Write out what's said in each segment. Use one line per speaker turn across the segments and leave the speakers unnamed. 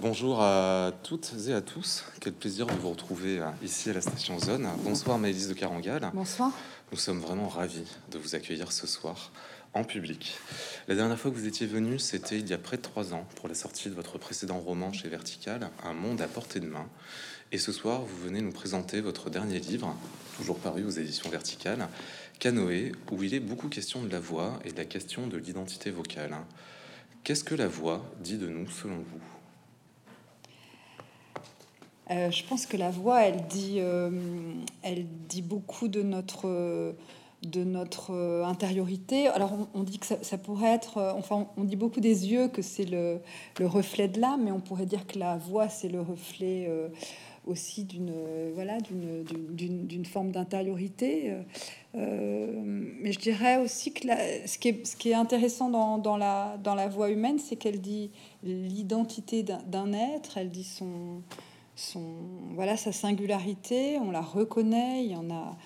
Bonjour à toutes et à tous. Quel plaisir de vous retrouver euh, ici à la station Zone. Bonsoir Maëlys de Carangal.
Bonsoir.
Nous sommes vraiment ravis de vous accueillir ce soir en public. La dernière fois que vous étiez venu, c'était il y a près de trois ans pour la sortie de votre précédent roman chez Vertical, Un monde à portée de main. Et ce soir, vous venez nous présenter votre dernier livre, toujours paru aux éditions Verticales, Canoë, où il est beaucoup question de la voix et de la question de l'identité vocale. Qu'est-ce que la voix dit de nous selon vous?
Euh, je pense que la voix, elle dit, euh, elle dit beaucoup de notre, de notre intériorité. Alors, on, dit que ça, pourrait être, enfin, on dit beaucoup des yeux que c'est le, le, reflet de l'âme, mais on pourrait dire que la voix, c'est le reflet euh, aussi d'une, voilà, d'une forme d'intériorité. mais je dirais aussi que ce, qui est, ce qui est intéressant dans, dans, la, dans la voix humaine, c'est qu'elle dit l'identité d'un être, elle dit son son, voilà, sa singularité, on la reconnaît, il y en a,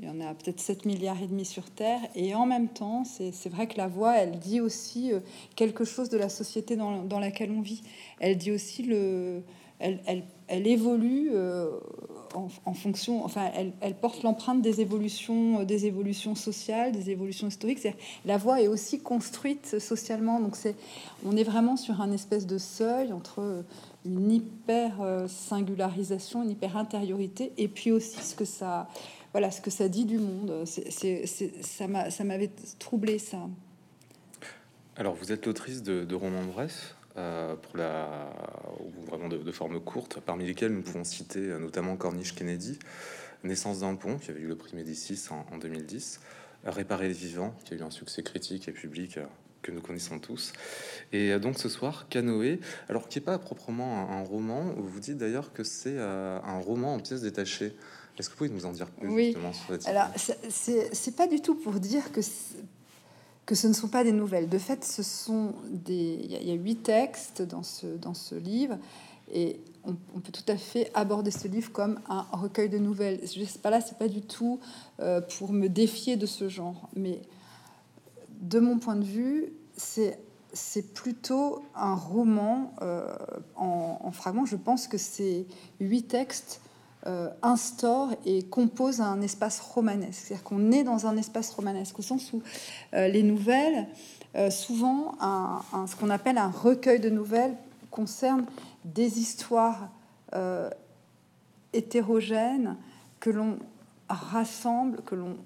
il y en a peut-être 7 milliards et demi sur Terre, et en même temps, c'est vrai que la voix, elle dit aussi euh, quelque chose de la société dans, dans laquelle on vit. Elle dit aussi le... Elle, elle, elle évolue euh, en, fonction, enfin, elle, elle porte l'empreinte des évolutions, des évolutions sociales, des évolutions historiques. La voix est aussi construite socialement, donc c'est, on est vraiment sur un espèce de seuil entre une hyper euh, singularisation, une hyper intériorité, et puis aussi ce que ça, voilà, ce que ça dit du monde. C'est, ça, m'avait troublé ça.
Alors, vous êtes l'autrice de, romans brefs, euh, pour la, vraiment de, forme courte, parmi lesquels nous pouvons citer euh, notamment Corniche Kennedy, Naissance d'un pont, qui avait eu le prix Médicis en, en 2010, Réparer les vivants, qui a eu un succès critique et public que nous connaissons tous. Et euh, donc ce soir, Canoë, alors qui n'est pas proprement un, roman, vous dites d'ailleurs que c'est euh, un roman en pièces détachées. Est-ce que vous pouvez nous en dire plus
oui. Alors, c'est pas du tout pour dire que que ce ne sont pas des nouvelles. De fait, ce sont des. Il y, a huit textes dans ce dans ce livre, et on, peut tout à fait aborder ce livre comme un recueil de nouvelles. Je sais pas là, c'est pas du tout euh, pour me défier de ce genre, mais de mon point de vue, c'est c'est plutôt un roman euh, en, fragments. Je pense que ces huit textes euh, instaurent et composent un espace romanesque. C'est-à-dire qu'on est dans un espace romanesque, au sens où euh, les nouvelles, souvent, un, ce qu'on appelle un recueil de nouvelles, concerne des histoires hétérogènes que l'on rassemble, que l'on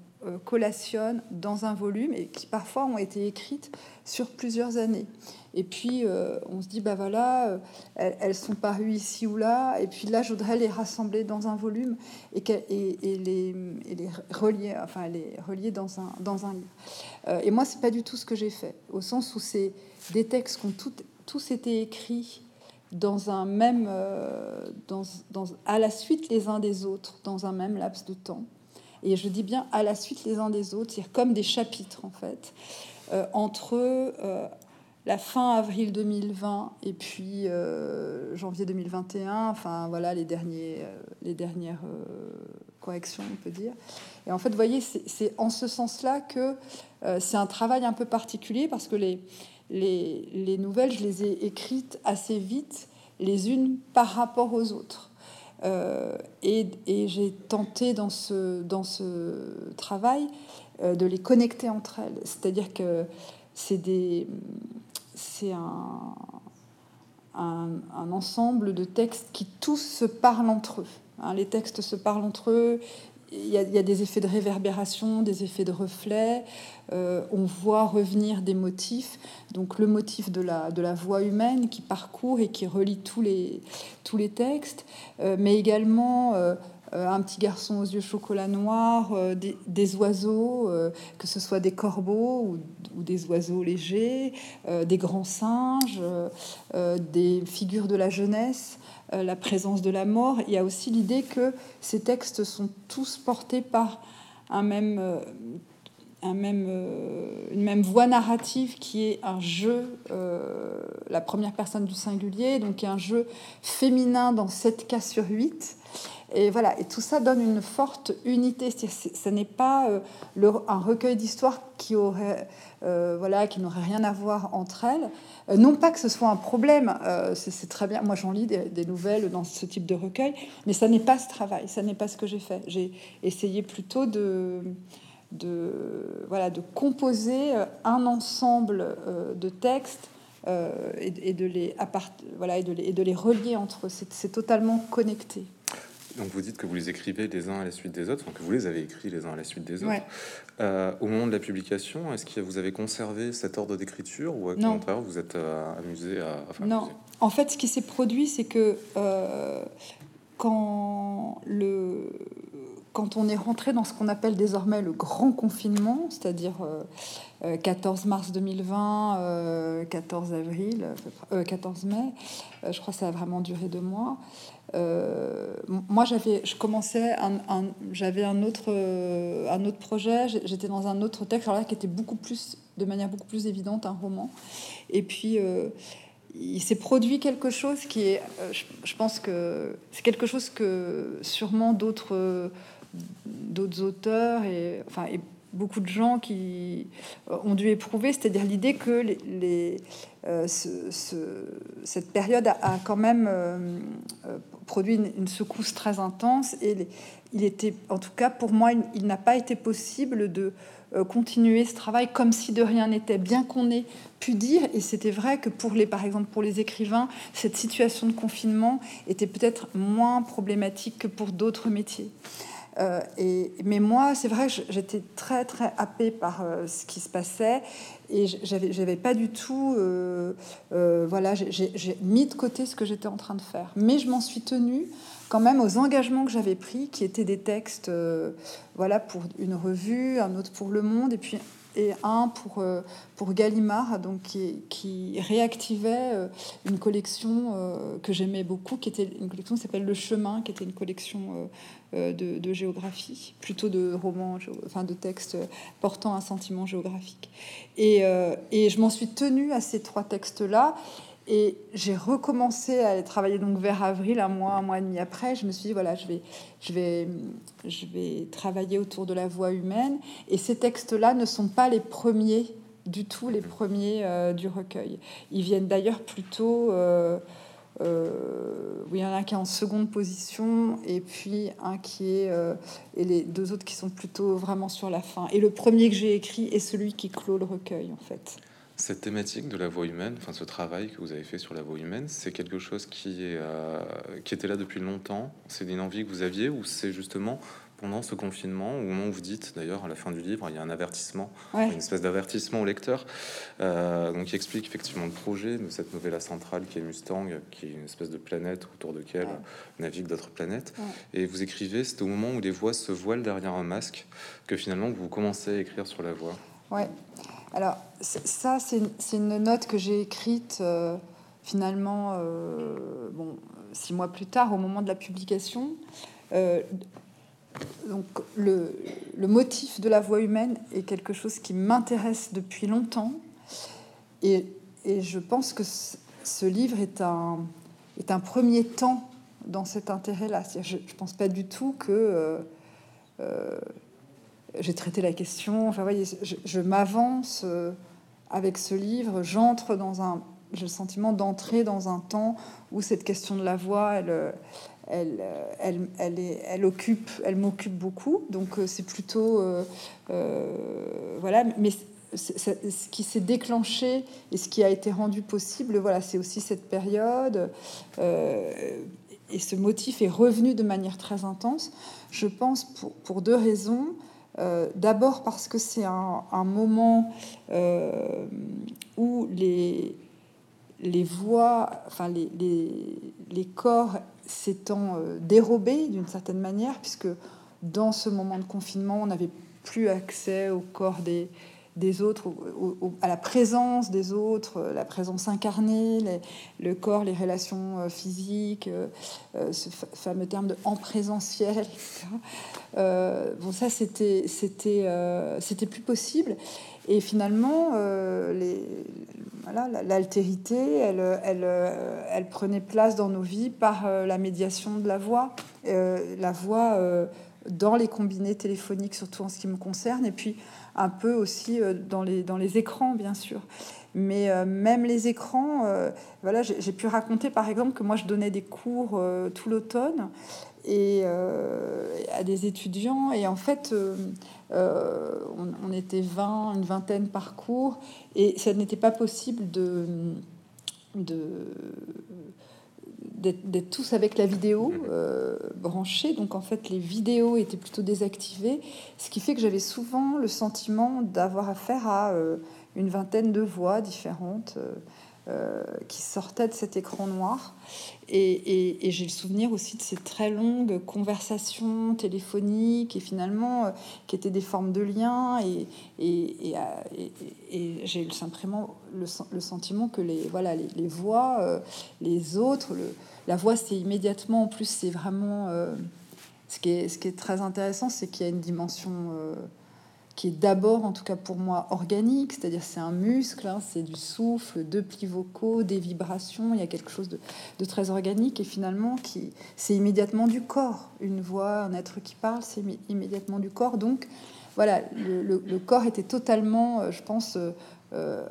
collationne dans un volume et qui parfois ont été écrites sur plusieurs années. Et puis euh, on se dit, bah voilà, euh, elles, sont parues ici ou là, et puis là je voudrais les rassembler dans un volume et, et, les, les, relier, enfin les relier dans un, dans un livre. et moi c'est pas du tout ce que j'ai fait, au sens où c'est des textes qui ont tout, tous été écrits dans un même, dans, dans, à la suite les uns des autres, dans un même laps de temps et je dis bien à la suite les uns des autres, c'est comme des chapitres en fait, euh, entre euh, la fin avril 2020 et puis euh, janvier 2021, enfin voilà les, derniers, les dernières corrections, on peut dire. Et en fait, vous voyez, c'est en ce sens-là que c'est un travail un peu particulier parce que les, les, les nouvelles, je les ai écrites assez vite, les unes par rapport aux autres. Euh, et, j'ai tenté dans ce, dans ce travail euh, de les connecter entre elles. C'est-à-dire que c'est des, c'est un, un, ensemble de textes qui tous se parlent entre eux. Hein. les textes se parlent entre eux, il y, a, des effets de réverbération, des effets de reflet. Euh, on voit revenir des motifs. Donc le motif de la, de la voix humaine qui parcourt et qui relie tous les, tous les textes, euh, mais également euh, un petit garçon aux yeux chocolat noir, des, oiseaux, que ce soit des corbeaux ou, des oiseaux légers, des grands singes, des figures de la jeunesse. Euh, la présence de la mort, il y a aussi l'idée que ces textes sont tous portés par un même, euh, un même, euh, une même voix narrative qui est un jeu, la première personne du singulier, donc un jeu féminin dans 7 cas sur 8. Et voilà, et tout ça donne une forte unité. Ce n'est pas le, un recueil d'histoires qui aurait, voilà, qui n'aurait rien à voir entre elles. non pas que ce soit un problème, c'est très bien. Moi, j'en lis des, nouvelles dans ce type de recueil, mais ça n'est pas ce travail, ça n'est pas ce que j'ai fait. J'ai essayé plutôt de de, voilà, de composer euh, un ensemble euh, de textes euh, et, de les voilà, et de les relier entre eux. C'est totalement connecté.
Donc vous dites que vous les écrivez les uns à la suite des autres, que vous les avez écrits les uns à la suite des autres. au moment de la publication, est-ce que vous avez conservé cet ordre d'écriture ou au contraire vous êtes amusé à...
non, en fait ce qui s'est produit c'est que quand le quand on est rentré dans ce qu'on appelle désormais le grand confinement, c'est-à-dire 14 euh, euh, mars 2020, 14 euh, avril, 14 mai, je crois que ça a vraiment duré deux mois. Moi, j'avais, je commençais, un, j'avais un autre, un autre projet. J'étais dans un autre texte, alors là, qui était beaucoup plus, de manière beaucoup plus évidente, un roman. Et puis il s'est produit quelque chose qui est, je, pense que c'est quelque chose que sûrement d'autres d'autres auteurs et, enfin, et beaucoup de gens qui euh, ont dû éprouver, c'est-à-dire l'idée que euh, cette période a, quand même euh, produit une, secousse très intense et il était, en tout cas pour moi, il, n'a pas été possible de continuer ce travail comme si de rien n'était, bien qu'on ait pu dire, et c'était vrai que pour les, par exemple, pour les écrivains, cette situation de confinement était peut-être moins problématique que pour d'autres métiers. Euh, et, mais moi, c'est vrai, j'étais très très happée par euh, ce qui se passait et j'avais j'avais pas du tout, euh, voilà, j'ai mis de côté ce que j'étais en train de faire. Mais je m'en suis tenue quand même aux engagements que j'avais pris, qui étaient des textes, voilà, pour une revue, un autre pour Le Monde, et puis et un pour, euh, pour Gallimard, donc qui, réactivait euh, une collection euh, que j'aimais beaucoup, qui était une collection s'appelle Le Chemin, qui était une collection de, de, géographie, plutôt de romans, enfin de textes portant un sentiment géographique. Et, et je m'en suis tenue à ces trois textes-là. Et j'ai recommencé à travailler donc vers avril, un mois, un mois et demi après. Je me suis dit, voilà, je vais, je vais, je vais travailler autour de la voix humaine. Et ces textes-là ne sont pas les premiers du tout, les premiers euh, du recueil. Ils viennent d'ailleurs plutôt... Euh, euh, oui, il y en a un qui est en seconde position et puis un qui est et les deux autres qui sont plutôt vraiment sur la fin. Et le premier que j'ai écrit est celui qui clôt le recueil en fait.
Cette thématique de la voix humaine, enfin ce travail que vous avez fait sur la voix humaine, c'est quelque chose qui, est, euh, qui était là depuis longtemps? C'est une envie que vous aviez ou c'est justement pendant ce confinement, au moment où vous dites, d'ailleurs à la fin du livre, il y a un avertissement, une espèce d'avertissement au lecteur, euh, donc qui explique effectivement le projet de cette nouvelle centrale qui est Mustang, qui est une espèce de planète autour de laquelle naviguent d'autres planètes. Et vous écrivez, c'est au moment où les voix se voilent derrière un masque que finalement vous commencez à écrire sur la voix.
Ouais. Alors, ça, c'est une note que j'ai écrite euh, finalement euh, bon, six mois plus tard, au moment de la publication. Euh, donc, le, motif de la voix humaine est quelque chose qui m'intéresse depuis longtemps. Et, je pense que ce livre est un, est un premier temps dans cet intérêt-là. Je ne pense pas du tout que j'ai traité la question. Enfin, voyez, je, m'avance euh, avec ce livre. J'entre dans un. J'ai le sentiment d'entrer dans un temps où cette question de la voix, elle, elle, elle, elle, est, elle occupe, elle m'occupe beaucoup. Donc euh, c'est plutôt, euh, voilà. Mais ce qui s'est déclenché et ce qui a été rendu possible, voilà, c'est aussi cette période. et ce motif est revenu de manière très intense. Je pense pour, pour deux raisons. Euh, d'abord parce que c'est un, moment euh, où les, les voix, enfin les, les, corps s'étant euh, dérobés d'une certaine manière, puisque dans ce moment de confinement, on n'avait plus accès au corps des, des autres, à la présence des autres, la présence incarnée, le corps, les relations physiques, ce fameux terme de en présentiel, bon, ça, c'était, c'était, c'était plus possible. Et finalement, voilà, l'altérité, elle, elle, elle, prenait place dans nos vies par la médiation de la voix, la voix dans les combinés téléphoniques, surtout en ce qui me concerne, et puis un peu aussi euh, dans les, dans les écrans, bien sûr. Mais euh, même les écrans, euh, voilà, j'ai pu raconter par exemple que moi je donnais des cours tout l'automne et à des étudiants, et en fait, on, était 20, une vingtaine par cours, et ça n'était pas possible de d'être tous avec la vidéo mhm. euh, branchée. Donc en fait, les vidéos étaient plutôt désactivées, ce qui fait que j'avais souvent le sentiment d'avoir affaire à euh, une vingtaine de voix différentes. Euh, euh, qui sortait de cet écran noir. Et, j'ai le souvenir aussi de ces très longues conversations téléphoniques et finalement euh, qui étaient des formes de lien. Et, et j'ai simplement le, le, sentiment que les, voilà, les, voix, euh, les autres, le, la voix, c'est immédiatement, en plus, c'est vraiment... ce, qui est, ce qui est très intéressant, c'est qu'il y a une dimension qui est d'abord, en tout cas pour moi, organique, c'est-à-dire c'est un muscle, hein, c'est du souffle, deux plis vocaux, des vibrations, il y a quelque chose de, très organique et finalement qui c'est immédiatement du corps. Une voix, un être qui parle, c'est immédiatement du corps. Donc voilà, le, corps était totalement, euh, je pense, euh,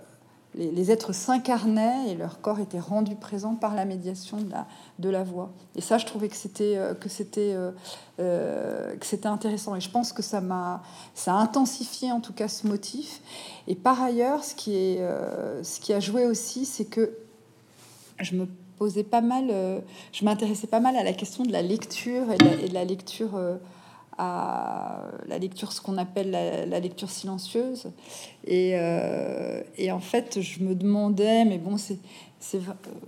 les, êtres s'incarnaient et leur corps était rendu présent par la médiation de la, de la voix. Et ça, je trouvais que c'était euh, que c'était euh, euh, que c'était intéressant. Et je pense que ça m'a ça a intensifié en tout cas ce motif. Et par ailleurs, ce qui est ce qui a joué aussi, c'est que je me posais pas mal, je m'intéressais pas mal à la question de la lecture et de la lecture à la lecture, ce qu'on appelle la, lecture silencieuse. Et, euh, et, en fait, je me demandais, mais bon, c'est,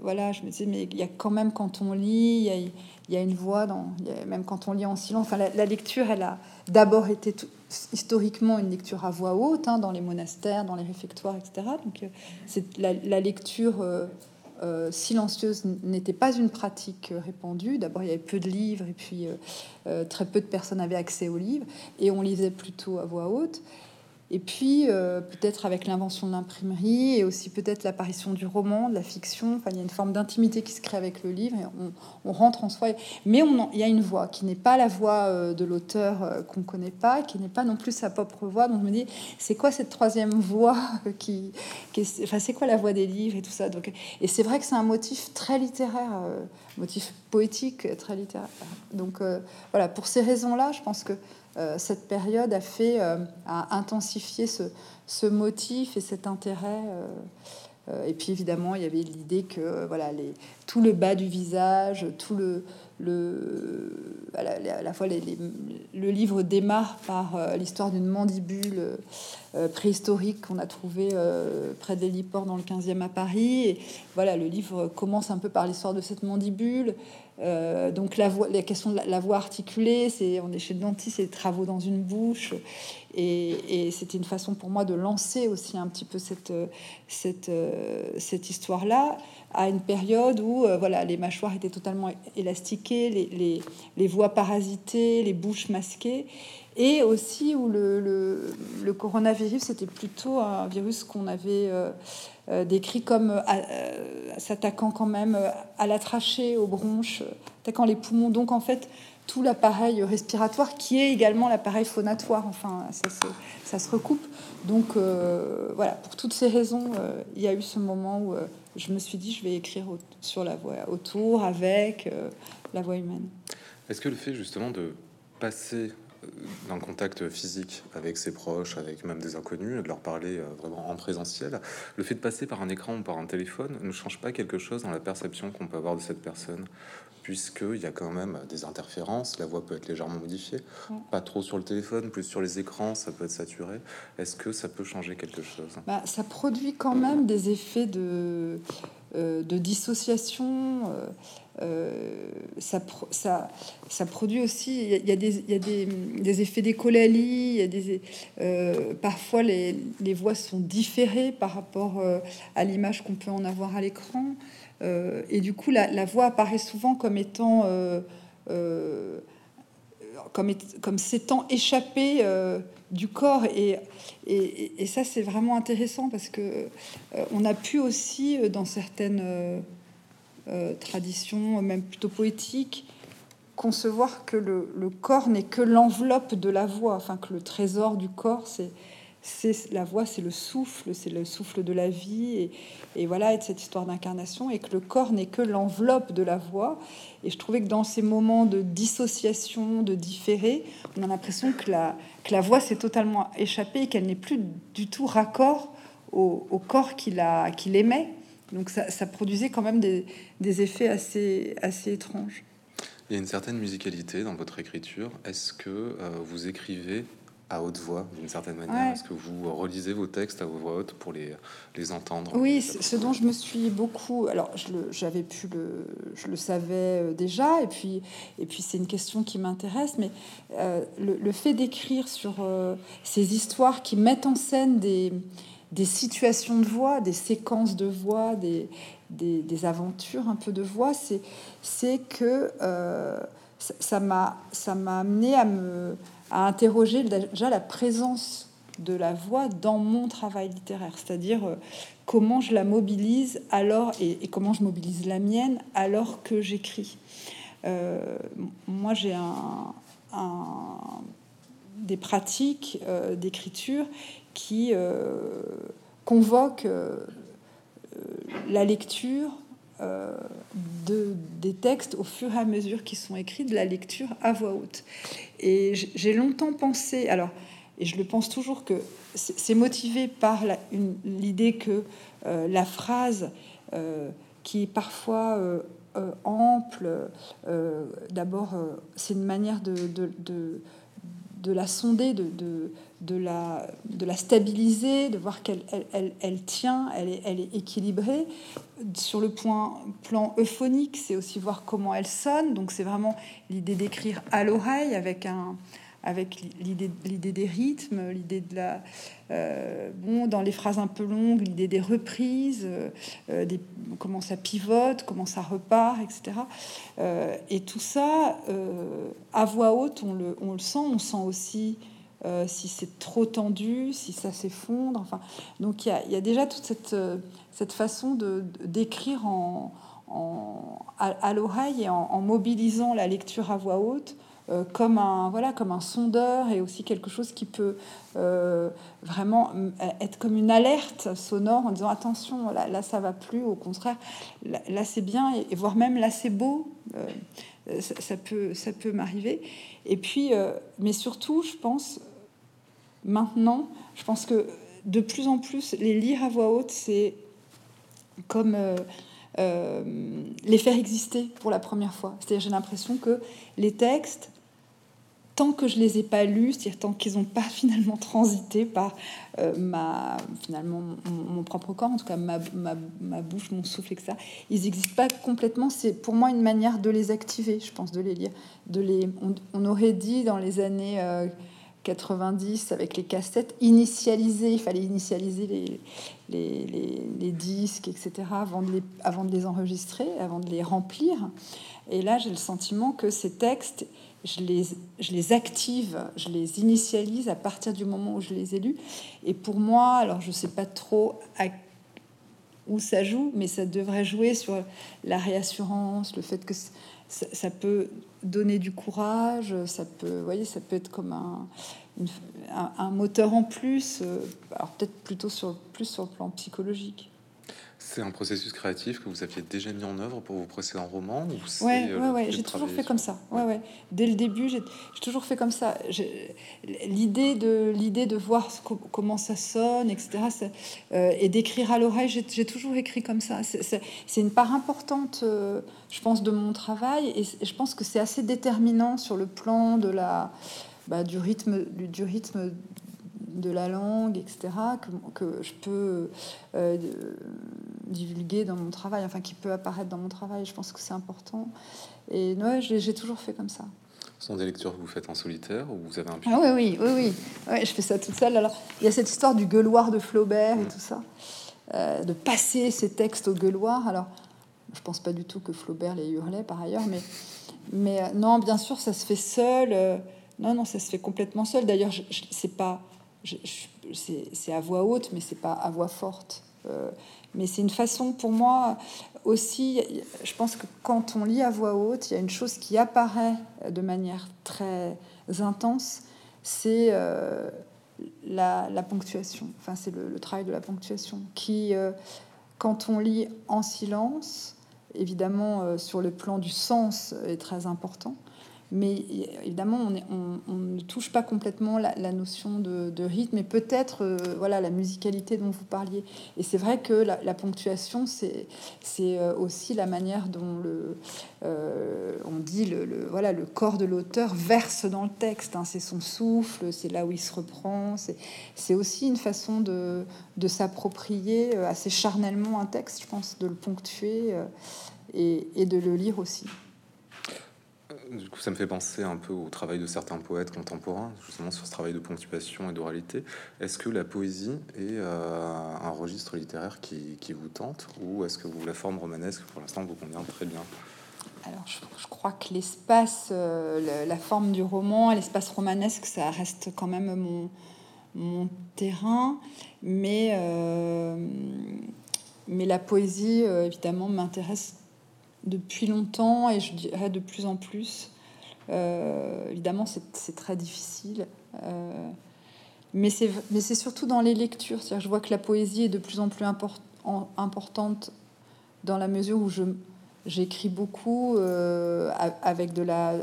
voilà, je me disais, mais il y a quand même quand on lit, il y a, y a une voix, dans, même quand on lit en silence. Enfin, la, lecture, elle a d'abord été historiquement une lecture à voix haute, hein, dans les monastères, dans les réfectoires, etc. Donc, euh, c'est la, lecture. Euh, euh, silencieuse n'était pas une pratique répandue. D'abord, il y avait peu de livres et puis euh, euh, très peu de personnes avaient accès aux livres et on lisait plutôt à voix haute. Et puis, euh, peut-être avec l'invention de l'imprimerie et aussi peut-être l'apparition du roman, de la fiction, enfin, il y a une forme d'intimité qui se crée avec le livre et on, rentre en soi. Mais il y a une voix qui n'est pas la voix euh, de l'auteur euh, qu'on ne connaît pas, qui n'est pas non plus sa propre voix. Donc, je me dis, c'est quoi cette troisième voix qui, Enfin, c'est quoi la voix des livres et tout ça? Donc, Et c'est vrai que c'est un motif très littéraire, motif poétique très littéraire. Donc, voilà, pour ces raisons-là, je pense que euh, cette période a fait euh, a intensifié ce, motif et cet intérêt. Euh, et puis évidemment, il y avait l'idée que voilà, les, tout le bas du visage, tout le, le à la, fois le livre démarre par l'histoire d'une mandibule préhistorique qu'on a trouvée près d'Héliport dans le 15e à Paris. Et voilà, le livre commence un peu par l'histoire de cette mandibule. Euh, donc la, voix, la question de la, voix articulée, c'est on est chez le dentiste, c'est travaux dans une bouche, et, c'était une façon pour moi de lancer aussi un petit peu cette cette, euh, cette histoire-là à une période où euh, voilà les mâchoires étaient totalement élastiquées, les, les, les voix parasitées, les bouches masquées, et aussi où le, le, le coronavirus c'était plutôt un virus qu'on avait euh, décrit comme euh, euh, s'attaquant quand même à la trachée, aux bronches, attaquant les poumons. Donc en fait, tout l'appareil respiratoire qui est également l'appareil phonatoire. Enfin, ça se, ça se recoupe. Donc voilà, pour toutes ces raisons, il y a eu ce moment où je me suis dit, je vais écrire sur la voix, autour, avec la voix humaine.
Est-ce que le fait justement de passer d'un contact physique avec ses proches, avec même des inconnus, de leur parler euh, vraiment en présentiel, le fait de passer par un écran ou par un téléphone ne change pas quelque chose dans la perception qu'on peut avoir de cette personne, puisqu'il y a quand même des interférences, la voix peut être légèrement modifiée, pas trop sur le téléphone, plus sur les écrans, ça peut être saturé. Est-ce que ça peut changer quelque chose?
Bah, Ça produit quand même des effets de de dissociation. ça, ça, ça, produit aussi, il y a, des, y a des, des, effets y a des, parfois les, les, voix sont différées par rapport à l'image qu'on peut en avoir à l'écran. Et du coup, la, voix apparaît souvent comme étant comme, comme s'étant échappé euh, du corps. Et, ça, c'est vraiment intéressant parce que euh, on a pu aussi, euh, dans certaines traditions, même plutôt poétiques, concevoir que le, le corps n'est que l'enveloppe de la voix, enfin que le trésor du corps, c'est c'est la voix, c'est le souffle, c'est le souffle de la vie, et, voilà, et de cette histoire d'incarnation, et que le corps n'est que l'enveloppe de la voix. Et je trouvais que dans ces moments de dissociation, de différé, on a l'impression que la, que la voix s'est totalement échappée et qu'elle n'est plus du tout raccord au, au corps qui, la, qui l'aimait. Donc ça, ça, produisait quand même des, des effets assez, assez étranges.
Il y a une certaine musicalité dans votre écriture. Est-ce que euh, vous écrivez à haute voix, d'une certaine manière Est-ce que vous relisez vos textes à voix haute pour les, les entendre
Oui, ce dont je me suis beaucoup. Alors, j'avais pu le, je le savais euh, déjà, et puis, et puis c'est une question qui m'intéresse, mais euh, le, fait d'écrire sur euh, ces histoires qui mettent en scène des, des situations de voix, des séquences de voix, des, des, des aventures un peu de voix, c'est que ça m'a amené à me à interroger déjà la présence de la voix dans mon travail littéraire, c'est-à-dire euh, comment je la mobilise alors et, comment je mobilise la mienne alors que j'écris. Euh, moi, j'ai un, des pratiques euh, d'écriture qui convoquent la lecture de, des textes au fur et à mesure qu'ils sont écrits, de la lecture à voix haute. Et j'ai longtemps pensé, alors, et je le pense toujours, que c'est motivé par l'idée que euh, la phrase, euh, qui est parfois euh, ample, d'abord, c'est une manière de, de, de, de la sonder, de, de, la, de la stabiliser, de voir qu'elle elle, elle, tient, elle est, elle est équilibrée. Sur le point, plan euphonique, c'est aussi voir comment elle sonne. Donc c'est vraiment l'idée d'écrire à l'oreille avec un avec l'idée l'idée des rythmes, l'idée de la euh, bon dans les phrases un peu longues, l'idée des reprises, euh, des, comment ça pivote, comment ça repart, etc. Euh, et tout ça à voix haute, on le, on le sent, on sent aussi euh, si c'est trop tendu, si ça s'effondre. Enfin, donc il y a, déjà toute cette, euh, cette façon de d'écrire en, en, à, l'oreille et en, mobilisant la lecture à voix haute euh, comme un voilà comme un sondeur et aussi quelque chose qui peut vraiment être comme une alerte sonore en disant attention là, là ça va plus au contraire là, c'est bien et, voire même là c'est beau ça, ça, peut ça peut m'arriver et puis mais surtout je pense Maintenant, je pense que de plus en plus, les lire à voix haute, c'est comme euh, euh, les faire exister pour la première fois. C'est-à-dire, j'ai l'impression que les textes, tant que je les ai pas lus, c'est-à-dire tant qu'ils n'ont pas finalement transité par euh, ma, finalement mon, propre corps, en tout cas ma, ma, bouche, mon souffle, etc., ils n'existent pas complètement. C'est pour moi une manière de les activer, je pense, de les lire. De les, on, aurait dit dans les années 90 avec les cassettes initialisées. Il fallait initialiser les, les, les, disques, etc., avant de, les, avant de les enregistrer, avant de les remplir. Et là, j'ai le sentiment que ces textes, je les, je les active, je les initialise à partir du moment où je les ai lus. Et pour moi, alors je ne sais pas trop où ça joue, mais ça devrait jouer sur la réassurance, le fait que ça, peut donner du courage, ça peut, voyez, ça peut être comme un, un, moteur en plus, euh, alors peut-être plutôt sur, plus sur le plan psychologique.
C'est un processus créatif que vous aviez déjà mis en œuvre pour vos précédents romans
ou Ouais, euh, ouais, ouais. j'ai toujours fait comme ça. Ouais, ouais. Dès le début, j'ai toujours fait comme ça. L'idée de l'idée de voir comment ça sonne, etc. Euh, et d'écrire à l'oreille, j'ai toujours écrit comme ça. C'est une part importante, euh, je pense, de mon travail, et je pense que c'est assez déterminant sur le plan de la bah, du rythme du rythme de la langue, etc., que, que je peux divulguer dans mon travail, enfin qui peut apparaître dans mon travail. Je pense que c'est important. Et ouais, j'ai toujours fait comme ça.
Ce sont des lectures que vous faites en solitaire ou vous avez un
ah, oui, oui, oui, oui. Ouais, je fais ça toute seule. Alors, il y a cette histoire du gueuloir de Flaubert et mm. tout ça, euh, de passer ces textes au gueuloir. Alors, je pense pas du tout que Flaubert les hurlait par ailleurs, mais, mais euh, non, bien sûr, ça se fait seul. Euh, non, non, ça se fait complètement seul. D'ailleurs, c'est pas, c'est à voix haute, mais c'est pas à voix forte. Mais c'est une façon pour moi aussi, je pense que quand on lit à voix haute, il y a une chose qui apparaît de manière très intense, c'est euh, la, ponctuation. Enfin, c'est le, travail de la ponctuation qui, euh, quand on lit en silence, évidemment, euh, sur le plan du sens, est très important. Mais évidemment, on, ne touche pas complètement la, notion de, rythme et peut-être euh, voilà, la musicalité dont vous parliez. Et c'est vrai que la, ponctuation, c'est euh, aussi la manière dont le, euh, on dit le, voilà, le corps de l'auteur verse dans le texte. Hein. C'est son souffle, c'est là où il se reprend. C'est aussi une façon de, s'approprier assez charnellement un texte, je pense, de le ponctuer et de le lire aussi.
Du coup, ça me fait penser un peu au travail de certains poètes contemporains, justement sur ce travail de ponctuation et d'oralité. Est-ce que la poésie est euh, un registre littéraire qui, vous tente, ou est-ce que vous, la forme romanesque, pour l'instant, vous convient très bien?
Alors, je, crois que l'espace, euh, la, forme du roman, l'espace romanesque, ça reste quand même mon, mon terrain, mais, euh, mais la poésie, évidemment, m'intéresse depuis longtemps et je dirais de plus en plus. Euh, évidemment, c'est très difficile. Euh, mais c'est surtout dans les lectures. Je vois que la poésie est de plus en plus importante dans la mesure où j'écris beaucoup euh, avec, de la,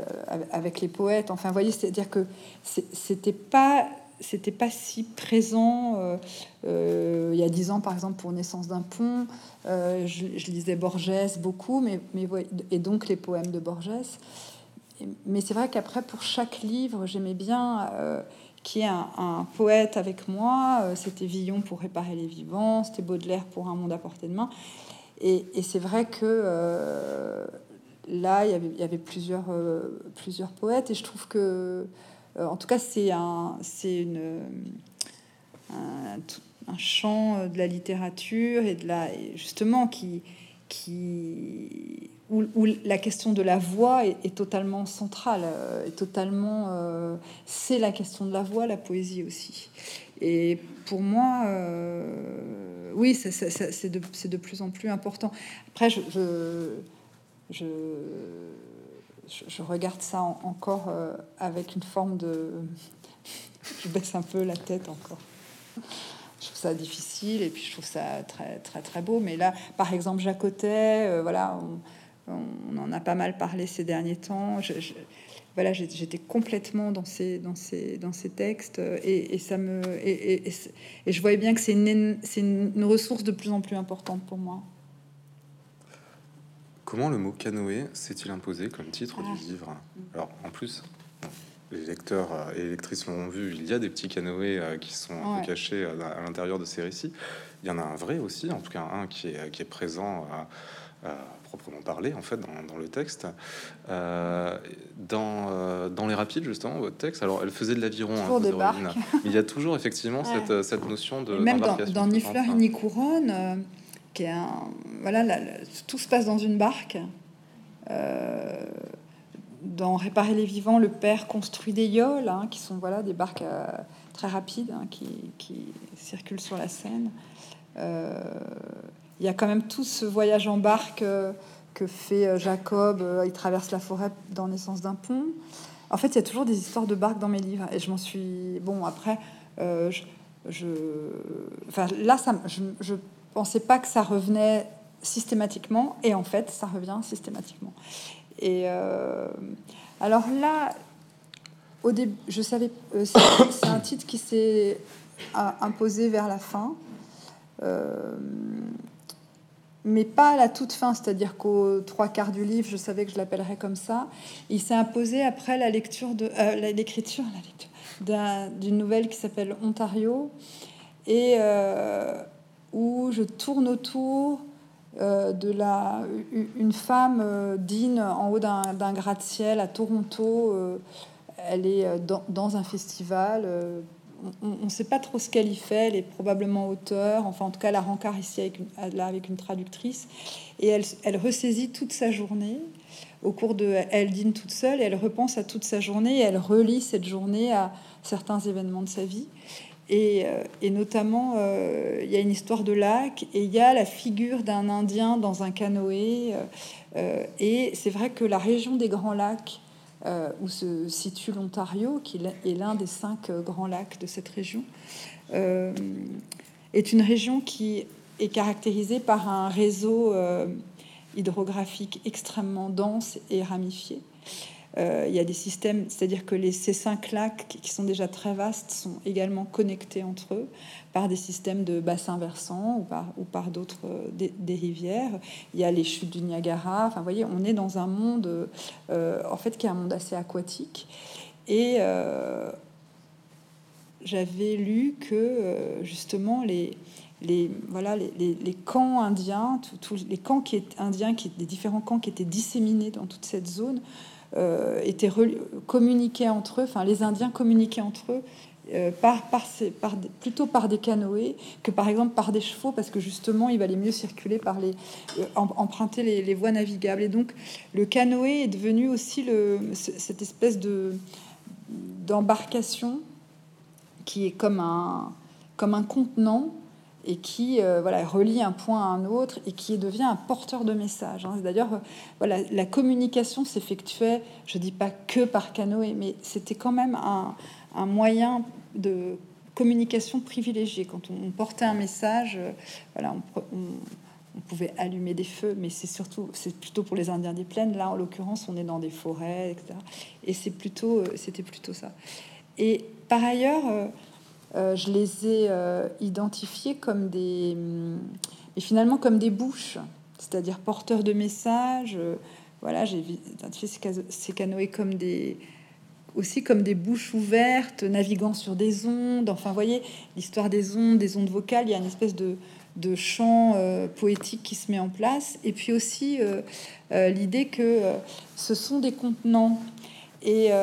avec les poètes. Enfin, vous voyez, c'est-à-dire que c'était pas c'était pas si présent euh, euh, il y a dix ans, par exemple, pour Naissance d'un pont. Euh, je, lisais Borges beaucoup, mais, mais, et donc les poèmes de Borges. Mais c'est vrai qu'après, pour chaque livre, j'aimais bien qu'il y ait un, poète avec moi. C'était Villon pour réparer les vivants, c'était Baudelaire pour Un monde à portée de main. Et, c'est vrai que là, il y avait, il y avait plusieurs, plusieurs poètes, et je trouve que en tout cas, c'est un, c'est un, un, champ de la littérature et de la, justement qui, qui, où, la question de la voix est, totalement centrale, euh, est totalement, euh, c'est la question de la voix, la poésie aussi. Et pour moi, oui, c'est de, de, plus en plus important. Après, je, je je, regarde ça encore euh, avec une forme de... je baisse un peu la tête encore. Je trouve ça difficile et puis je trouve ça très très très beau. Mais là, par exemple, Jacotet, euh, voilà, on, en a pas mal parlé ces derniers temps. voilà, j'étais complètement dans ces, dans ces, dans ces textes et, ça me et, et, je voyais bien que c'est une, une ressource de plus en plus importante pour moi.
Comment le mot canoë s'est-il imposé comme titre du ah. livre Alors, en plus, les lecteurs euh, et les lectrices l'ont vu, il y a des petits canoës euh, qui sont cachés euh, à l'intérieur de ces récits. Il y en a un vrai aussi, en tout cas un qui est, qui est présent à, proprement parler, en fait, dans, le texte. dans, dans les rapides, justement, votre texte, alors elle faisait de l'aviron,
hein,
il y a toujours effectivement cette, cette, notion de.
même dans, dans Ni fleur ni couronne un, voilà, tout se passe dans une barque. Euh, dans Réparer les vivants, le père construit des yoles, hein, qui sont voilà des barques euh, très rapides hein, qui, qui, circulent sur la Seine. Euh, il y a quand même tout ce voyage en barque que fait Jacob. il traverse la forêt dans l'essence d'un pont. En fait, il y a toujours des histoires de barques dans mes livres, et je m'en suis bon. Après, je, enfin là, ça, je, je pensais pas que ça revenait systématiquement, et en fait, ça revient systématiquement. Et euh, alors là, au début, je savais, euh, c'est un titre qui s'est imposé vers la fin, euh, mais pas à la toute fin, c'est-à-dire qu'aux trois quarts du livre, je savais que je l'appellerais comme ça. Il s'est imposé après la lecture de l'écriture, d'une nouvelle qui s'appelle Ontario, et où je tourne autour de la, une femme dîne en haut d'un gratte-ciel à Toronto. elle est dans, un festival. on ne sait pas trop ce qu'elle y fait. Elle est probablement auteur. Enfin, en tout cas, elle a rencard ici avec une, là, avec une traductrice. Et elle, elle ressaisit toute sa journée au cours de elle dîne toute seule et elle repense à toute sa journée et elle relie cette journée à certains événements de sa vie. Et, euh, et notamment, euh, il y a une histoire de lac et il y a la figure d'un Indien dans un canoë. Euh, et c'est vrai que la région des Grands Lacs, où se situe l'Ontario, qui est l'un des cinq grands lacs de cette région, est une région qui est caractérisée par un réseau hydrographique extrêmement dense et ramifié. Euh, il y a des systèmes, c'est-à-dire que ces cinq lacs qui sont déjà très vastes sont également connectés entre eux par des systèmes de bassins versants ou par, d'autres euh, des, rivières. Il y a les chutes du Niagara. Enfin, vous voyez, on est dans un monde, euh, en fait, qui est un monde assez aquatique. Et j'avais lu que justement les, voilà, les, camps indiens, tous les camps qui étaient indiens, qui, les différents camps qui étaient disséminés dans toute cette zone, euh, étaient communiqués entre eux, enfin les Indiens communiquaient entre eux euh, par, plutôt par des canoës que par exemple par des chevaux, parce que justement il valait mieux circuler par les, euh, emprunter les, voies navigables. Et donc le canoë est devenu aussi cette espèce de d'embarcation qui est comme un, comme un contenant et qui euh, voilà, relie un point à un autre et qui devient un porteur de messages. Hein. D'ailleurs, euh, voilà, la communication s'effectuait, je dis pas que par canoë, mais c'était quand même un, un, moyen de communication privilégié. Quand on, portait un message, euh, voilà, on, on, pouvait allumer des feux, mais c'est surtout, c'est plutôt pour les Indiens des plaines. Là, en l'occurrence, on est dans des forêts, etc. Et c'est plutôt, c'était plutôt ça. Et par ailleurs, je les ai euh, identifiés comme des, et finalement comme des bouches, c'est-à-dire porteurs de messages. Euh, voilà, j'ai identifié ces, canoës comme des, aussi comme des bouches ouvertes, naviguant sur des ondes. Enfin, voyez, l'histoire des ondes, des ondes vocales, il y a une espèce de, de chant poétique qui se met en place. Et puis aussi l'idée que ce sont des contenants. Et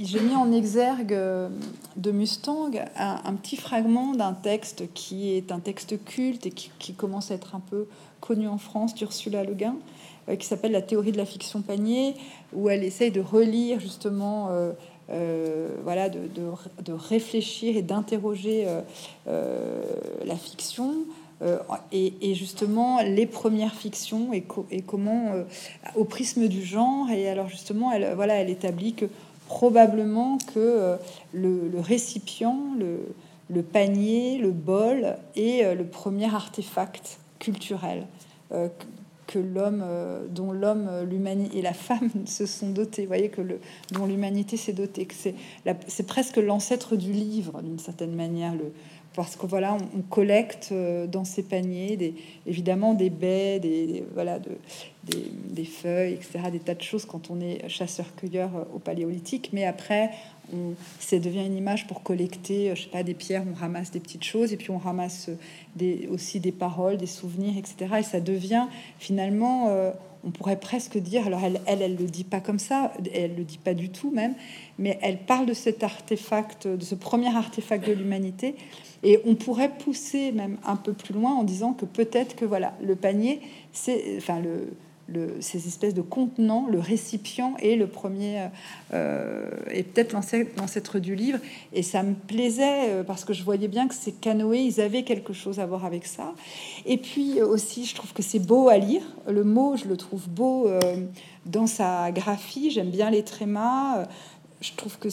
j'ai mis en exergue euh, de Mustang un, petit fragment d'un texte qui est un texte culte et qui, commence à être un peu connu en France d'Ursula Le Guin, euh, qui s'appelle La théorie de la fiction panier, où elle essaye de relire justement, euh, voilà, de, de, réfléchir et d'interroger la fiction. Et, et, justement les premières fictions et, et comment au prisme du genre et alors justement elle voilà elle établit que probablement que euh, le, récipient, le, panier, le bol est euh, le premier artefact culturel euh, que l'homme, dont l'homme, l'humanité et la femme se sont dotés. Vous voyez que le, dont l'humanité s'est dotée. Que c'est, c'est presque l'ancêtre du livre d'une certaine manière. Parce que voilà, on, collecte dans ces paniers des, évidemment des baies, des, voilà, de, des, feuilles, etc., des tas de choses quand on est chasseur-cueilleur euh, au paléolithique. Mais après, on, ça devient une image pour collecter, euh, je sais pas, des pierres, on ramasse des petites choses, et puis on ramasse euh, des, aussi des paroles, des souvenirs, etc. Et ça devient finalement, on pourrait presque dire, alors elle, elle, elle le dit pas comme ça, elle le dit pas du tout même, mais elle parle de cet artefact, de ce premier artefact de l'humanité. Et on pourrait pousser même un peu plus loin en disant que peut-être que voilà, le panier, c'est, enfin le, ces espèces de contenants, le récipient est le premier, euh, et peut-être l'ancêtre du livre. Et ça me plaisait euh, parce que je voyais bien que ces canoës, ils avaient quelque chose à voir avec ça. Et puis aussi, je trouve que c'est beau à lire. Le mot, je le trouve beau euh, dans sa graphie. J'aime bien les trémas. Je trouve que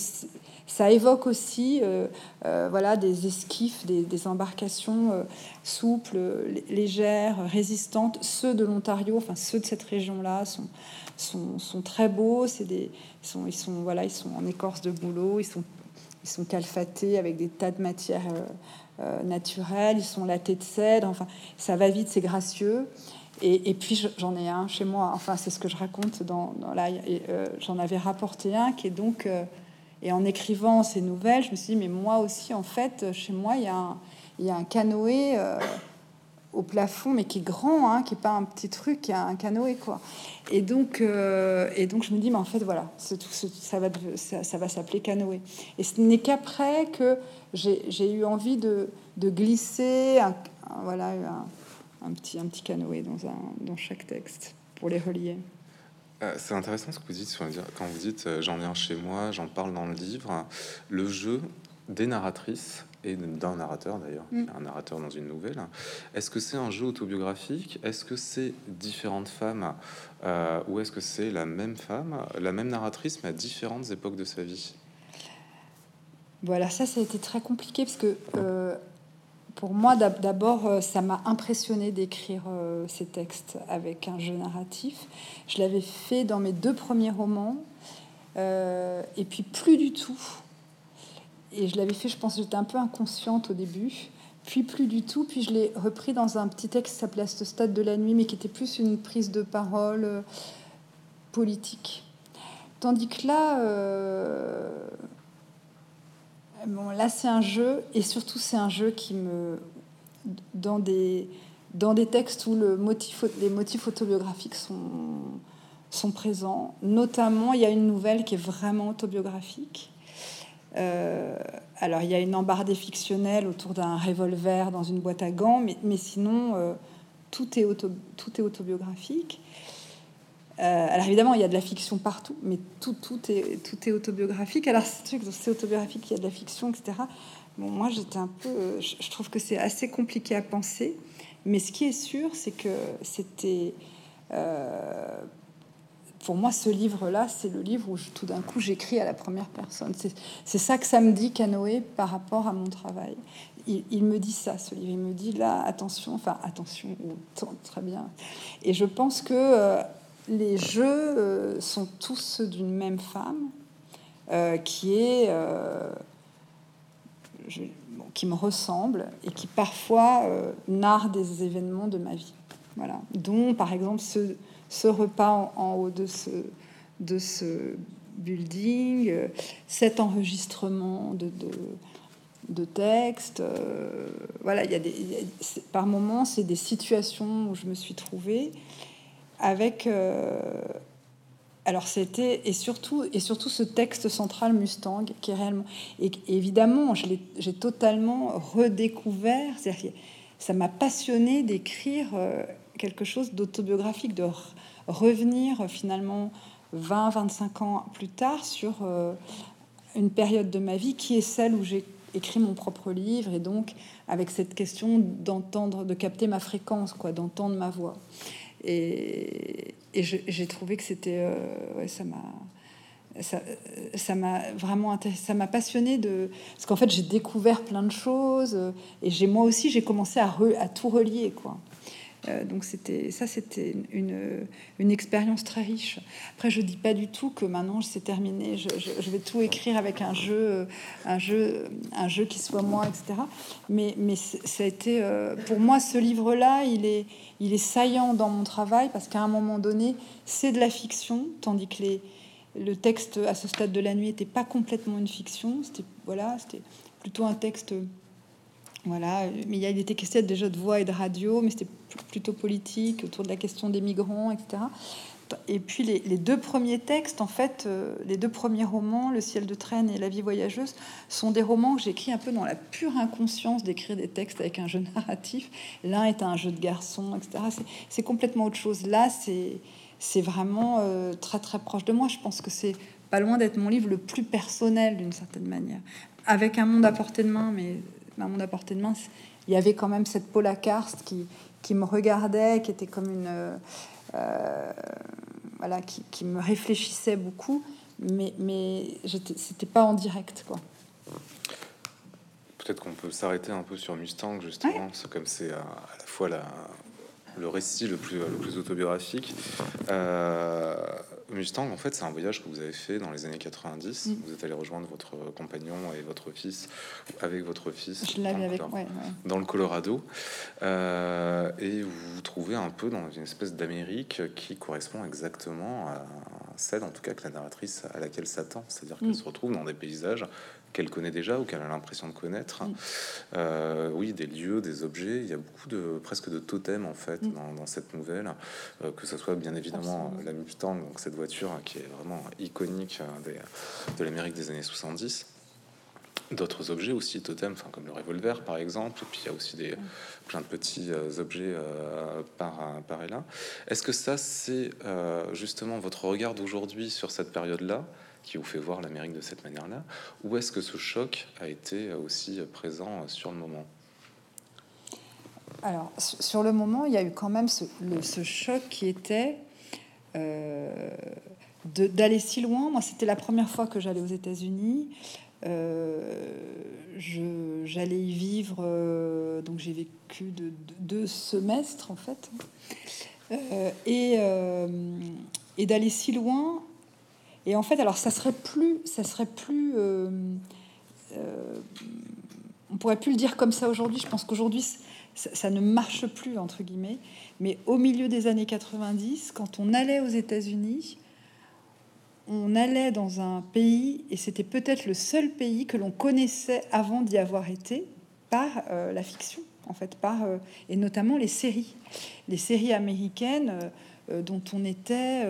ça évoque aussi euh, euh, voilà, des esquifs, des, embarcations euh, souples, légères, résistantes. Ceux de l'Ontario, enfin ceux de cette région-là, sont, sont, sont, très beaux. C'est des, ils, sont, voilà, ils sont en écorce de boulot, ils sont, ils sont calfatés avec des tas de matières naturelles, ils sont latés de cèdre. Enfin, ça va vite, c'est gracieux. Et, puis j'en ai un chez moi, enfin c'est ce que je raconte dans, dans là, j'en avais rapporté un qui est donc et en écrivant ces nouvelles, je me suis dit, mais moi aussi, en fait, chez moi, il y a un, il canoë euh, au plafond, mais qui est grand, hein, qui est pas un petit truc, qui a un canoë quoi. Et donc, euh, et donc je me dis, mais en fait voilà, tout, ça va, ça, va s'appeler canoë. Et ce n'est qu'après que j'ai eu envie de, de glisser, un, voilà, un, petit, un petit canoë dans, un, dans chaque texte pour les relier.
Euh, c'est intéressant ce que vous dites quand vous dites euh, j'en viens chez moi, j'en parle dans le livre. Le jeu des narratrices et d'un narrateur d'ailleurs, mm. un narrateur dans une nouvelle. Est-ce que c'est un jeu autobiographique? Est-ce que c'est différentes femmes euh, ou est-ce que c'est la même femme, la même narratrice mais à différentes époques de sa vie?
Voilà, ça, ça a été très compliqué parce que pour moi, d'abord, euh, ça m'a impressionné d'écrire ces textes avec un jeu narratif. Je l'avais fait dans mes deux premiers romans et puis plus du tout et je l'avais fait, je pense, j'étais un peu inconsciente au début, puis plus du tout, puis je l'ai repris dans un petit texte qui s'appelait À ce stade de la nuit, mais qui était plus une prise de parole euh, politique. Tandis que là, euh, bon, là c'est un jeu, et surtout c'est un jeu qui me, dans des, dans des textes où le motif, les motifs autobiographiques sont, sont présents. Notamment, il y a une nouvelle qui est vraiment autobiographique euh, alors, il y a une embardée fictionnelle autour d'un revolver dans une boîte à gants, mais, sinon, euh, tout, est tout est autobiographique. Euh, alors évidemment, il y a de la fiction partout, mais tout, tout, est, tout est autobiographique. Alors c'est autobiographique, il y a de la fiction, etc. Bon, moi, j'étais un peu... Je, trouve que c'est assez compliqué à penser, mais ce qui est sûr, c'est que c'était pour moi, ce livre-là, c'est le livre où tout d'un coup j'écris à la première personne. C'est ça que ça me dit, Canoë, par rapport à mon travail. Il, me dit ça, ce livre. Il me dit là, attention, enfin, attention, très bien. Et je pense que euh, les jeux euh, sont tous ceux d'une même femme euh, qui est. qui me ressemble et qui parfois narre des événements de ma vie. Voilà. Dont, par exemple, ce ce repas en, haut de ce, de ce building, euh, cet enregistrement de, de, de textes. Euh, voilà, il y a des, par moments, c'est des situations où je me suis trouvée avec. Euh, alors c'était et surtout et surtout ce texte central Mustang qui est réellement et, évidemment j'ai totalement redécouvert ça m'a passionné d'écrire quelque chose d'autobiographique de revenir finalement 20-25 ans plus tard sur euh, une période de ma vie qui est celle où j'ai écrit mon propre livre et donc avec cette question d'entendre, de capter ma fréquence, quoi, d'entendre ma voix. Et, j'ai trouvé que c'était, euh, ça m'a, ça, m'a vraiment ça m'a passionné de, parce qu'en fait j'ai découvert plein de choses et j'ai moi aussi j'ai commencé à, à tout relier, quoi. Euh, donc c'était ça, c'était une, une, expérience très riche. Après, je dis pas du tout que maintenant c'est terminé. Je, je, vais tout écrire avec un jeu, un jeu, un jeu qui soit moi, etc. Mais, mais ça a été euh, pour moi ce livre-là, il est, il est saillant dans mon travail parce qu'à un moment donné, c'est de la fiction, tandis que les, le texte à ce stade de la nuit n'était pas complètement une fiction. C'était voilà, c'était plutôt un texte voilà, mais il, y a, était question déjà de voix et de radio, mais c'était plutôt politique, autour de la question des migrants, etc. Et puis les, deux premiers textes, en fait, euh, les deux premiers romans, Le ciel de traîne et La vie voyageuse, sont des romans que j'écris un peu dans la pure inconscience d'écrire des textes avec un jeu narratif. L'un est un jeu de garçon, etc. C'est complètement autre chose. Là, c'est vraiment euh, très très proche de moi. Je pense que c'est pas loin d'être mon livre le plus personnel d'une certaine manière, avec un monde à portée de main, mais un monde à portée de main. Il y avait quand même cette Paula Karst qui, qui me regardait, qui était comme une. Euh, voilà, qui, qui, me réfléchissait beaucoup, mais, mais c'était pas en direct, quoi.
Peut-être qu'on peut, s'arrêter un peu sur Mustang, justement, c'est comme c'est à, la fois la, le récit le plus, le plus autobiographique. Euh, Mustang, en fait, c'est un voyage que vous avez fait dans les années 90. Mm. Vous êtes allé rejoindre votre compagnon et votre fils, avec votre fils,
Je dans, avec,
dans le Colorado. Euh, et vous vous trouvez un peu dans une espèce d'Amérique qui correspond exactement à celle en tout cas que la narratrice à laquelle s'attend, c'est-à-dire qu'elle mm. se retrouve dans des paysages qu'elle connaît déjà ou qu'elle a l'impression de connaître. Mm. Euh, oui, des lieux, des objets. Il y a beaucoup de presque de totems en fait mm. dans, cette nouvelle, euh, que ce soit bien évidemment la Mustang, donc cette voiture qui est vraiment iconique de l'Amérique des années 70 d'autres objets aussi totems, enfin comme le revolver par exemple, et puis il y a aussi des plein de petits euh, objets euh, par, par et là. Est-ce que ça c'est euh, justement votre regard d'aujourd'hui sur cette période-là? Qui vous fait voir l'Amérique de cette manière-là, ou est-ce que ce choc a été aussi présent sur le moment?
Alors sur le moment, il y a eu quand même ce, choc qui était d'aller si loin. Moi, c'était la première fois que j'allais aux États-Unis. Euh, j'allais y vivre, euh, donc j'ai vécu de, deux semestres en fait, euh, et, et d'aller si loin. Et en fait, alors ça serait plus, ça serait plus, on pourrait plus le dire comme ça aujourd'hui. Je pense qu'aujourd'hui ça, ne marche plus entre guillemets. Mais au milieu des années 90, quand on allait aux États-Unis, on allait dans un pays, et c'était peut-être le seul pays que l'on connaissait avant d'y avoir été, par euh, la fiction, en fait, par, euh, et notamment les séries. Les séries américaines euh, dont on était,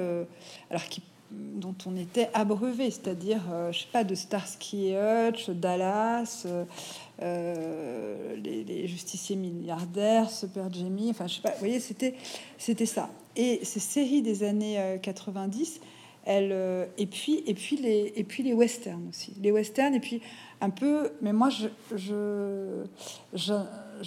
alors qui, dont on était abreuvé, c'est-à-dire, je sais pas, de Starsky et Hutch, Dallas, les, justiciers milliardaires, Super Jamie, enfin, je sais pas, vous voyez, c'était, c'était ça. Et ces séries des années 90, elle, euh, et puis et puis les et puis les westerns aussi, les westerns et puis un peu. Mais moi, je, je, je,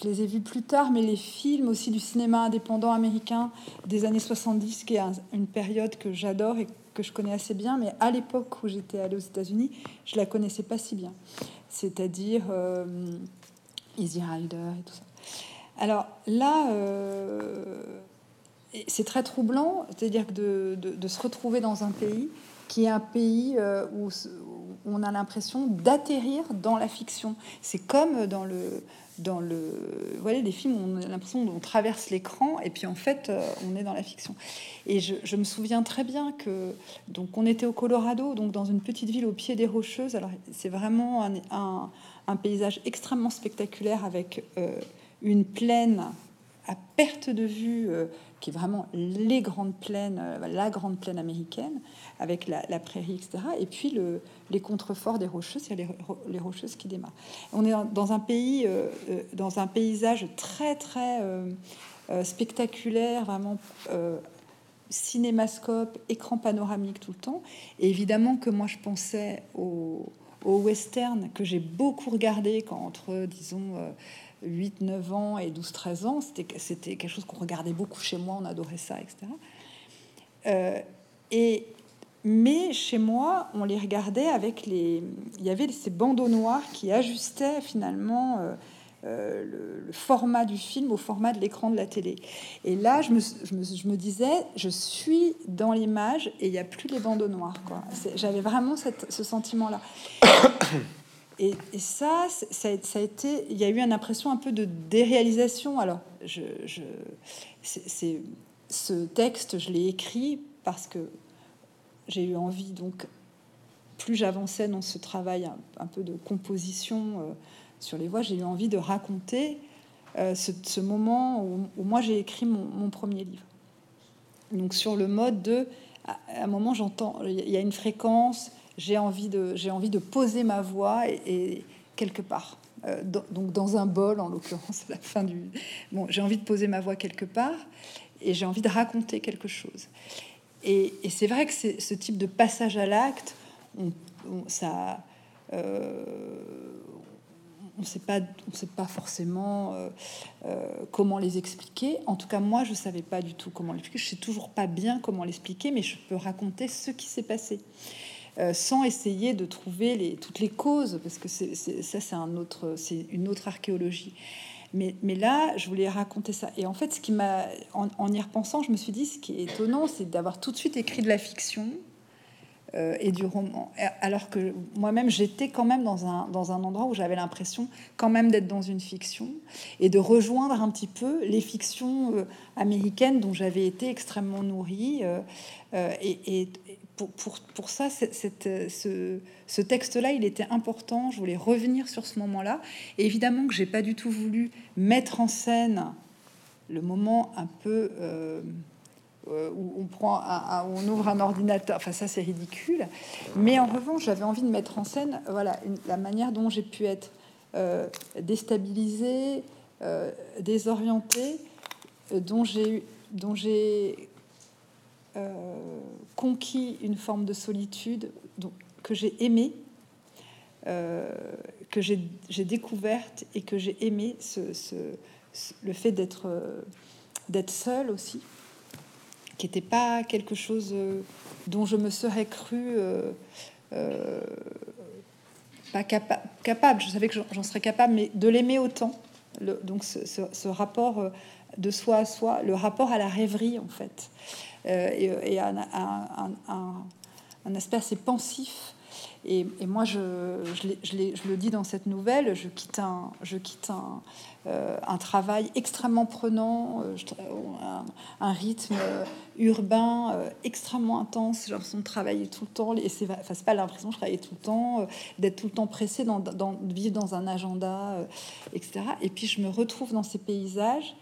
les ai vus plus tard, mais les films aussi du cinéma indépendant américain des années 70, qui est une période que j'adore et que je connais assez bien. Mais à l'époque où j'étais allée aux États-Unis, je la connaissais pas si bien. C'est-à-dire euh, Easy Rider et tout ça. Alors là. Euh, c'est très troublant, c'est-à-dire de, de, se retrouver dans un pays qui est un pays euh, où, on a l'impression d'atterrir dans la fiction. C'est comme dans le, dans le, vous voyez, des films on a l'impression qu'on traverse l'écran et puis en fait euh, on est dans la fiction. Et je, me souviens très bien que donc on était au Colorado, donc dans une petite ville au pied des Rocheuses. Alors c'est vraiment un, un, paysage extrêmement spectaculaire avec euh, une plaine à perte de vue qui est vraiment les grandes plaines, euh, la grande plaine américaine, avec la, prairie, etc. Et puis le, les contreforts des rocheuses, a les, rocheuses qui démarrent. On est dans un pays, euh, euh, dans un paysage très très spectaculaire, vraiment cinémascope, écran panoramique tout le temps. Et évidemment que moi je pensais au, au western que j'ai beaucoup regardé quand entre, disons, 8, 9 ans et 12, 13 ans. C'était quelque chose qu'on regardait beaucoup chez moi, on adorait ça, etc. Euh, et, mais chez moi, on les regardait avec les. Il y avait ces bandeaux noirs qui ajustaient finalement euh, euh, le, format du film au format de l'écran de la télé. Et là, je me, je me, je me disais, je suis dans l'image et il n'y a plus les bandeaux noirs. J'avais vraiment cette, ce sentiment-là. Et, ça, ça, a été, il y a eu une impression un peu de déréalisation. Alors, je, c'est, ce texte, je l'ai écrit parce que j'ai eu envie, donc, plus j'avançais dans ce travail un, peu de composition euh, sur les voix, j'ai eu envie de raconter euh, ce, moment où, moi j'ai écrit mon, premier livre. Donc, sur le mode de, à un moment, j'entends, il y a une fréquence j'ai envie de j'ai envie de poser ma voix et, quelque part. Euh, donc dans un bol en l'occurrence la fin du bon j'ai envie de poser ma voix quelque part et j'ai envie de raconter quelque chose. Et, c'est vrai que ce type de passage à l'acte on, ça euh, on sait pas on sait pas forcément euh, comment les expliquer. En tout cas moi je savais pas du tout comment l'expliquer. Je sais toujours pas bien comment l'expliquer mais je peux raconter ce qui s'est passé euh, sans essayer de trouver toutes les causes, parce que c'est, ça, c'est une autre archéologie. Mais, là, je voulais raconter ça. Et en fait, ce qui m'a, en, y repensant, je me suis dit, ce qui est étonnant, c'est d'avoir tout de suite écrit de la fiction euh, et du roman. Alors que moi-même, j'étais quand même dans un, dans un endroit où j'avais l'impression quand même d'être dans une fiction et de rejoindre un petit peu les fictions euh, américaines dont j'avais été extrêmement nourrie. Euh, et, pour, pour, pour, ça, cette, ce, ce texte-là, il était important. Je voulais revenir sur ce moment-là. Et évidemment que j'ai pas du tout voulu mettre en scène le moment un peu où on prend, on ouvre un ordinateur. Enfin, ça, c'est ridicule. Mais en revanche, j'avais envie de mettre en scène, voilà, la manière dont j'ai pu être euh, déstabilisée, euh, désorientée, dont j'ai, dont j'ai conquis une forme de solitude que j'ai aimée, que j'ai, découverte et que j'ai aimé ce, le fait d'être seule aussi qui n'était pas quelque chose euh, dont je me serais cru euh, euh, pas capable. Je savais que j'en serais capable, mais de l'aimer autant. donc ce, rapport de soi à soi, le rapport à la rêverie en fait, et, un, un, aspect assez pensif et, moi, je, le dis dans cette nouvelle, je quitte un, euh, travail extrêmement prenant, euh, un, rythme urbain euh, extrêmement intense. J'ai l'impression de travailler tout le temps, et c'est enfin, pas l'impression de travailler tout le temps, d'être tout le temps pressé, de vivre dans un agenda, etc. Et puis je me retrouve dans ces paysages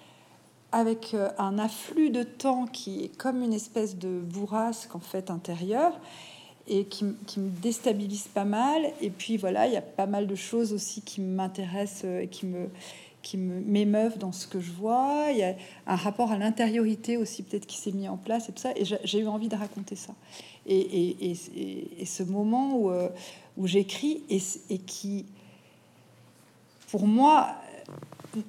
avec un afflux de temps qui est comme une espèce de bourrasque en fait intérieure et qui, qui, me déstabilise pas mal. Et puis voilà, il y a pas mal de choses aussi qui m'intéressent et qui me qui m'émeuvent dans ce que je vois. Il y a un rapport à l'intériorité aussi peut-être qui s'est mis en place et tout ça. Et j'ai eu envie de raconter ça. Et, et, et, et ce moment où, euh, où j'écris et, qui, pour moi,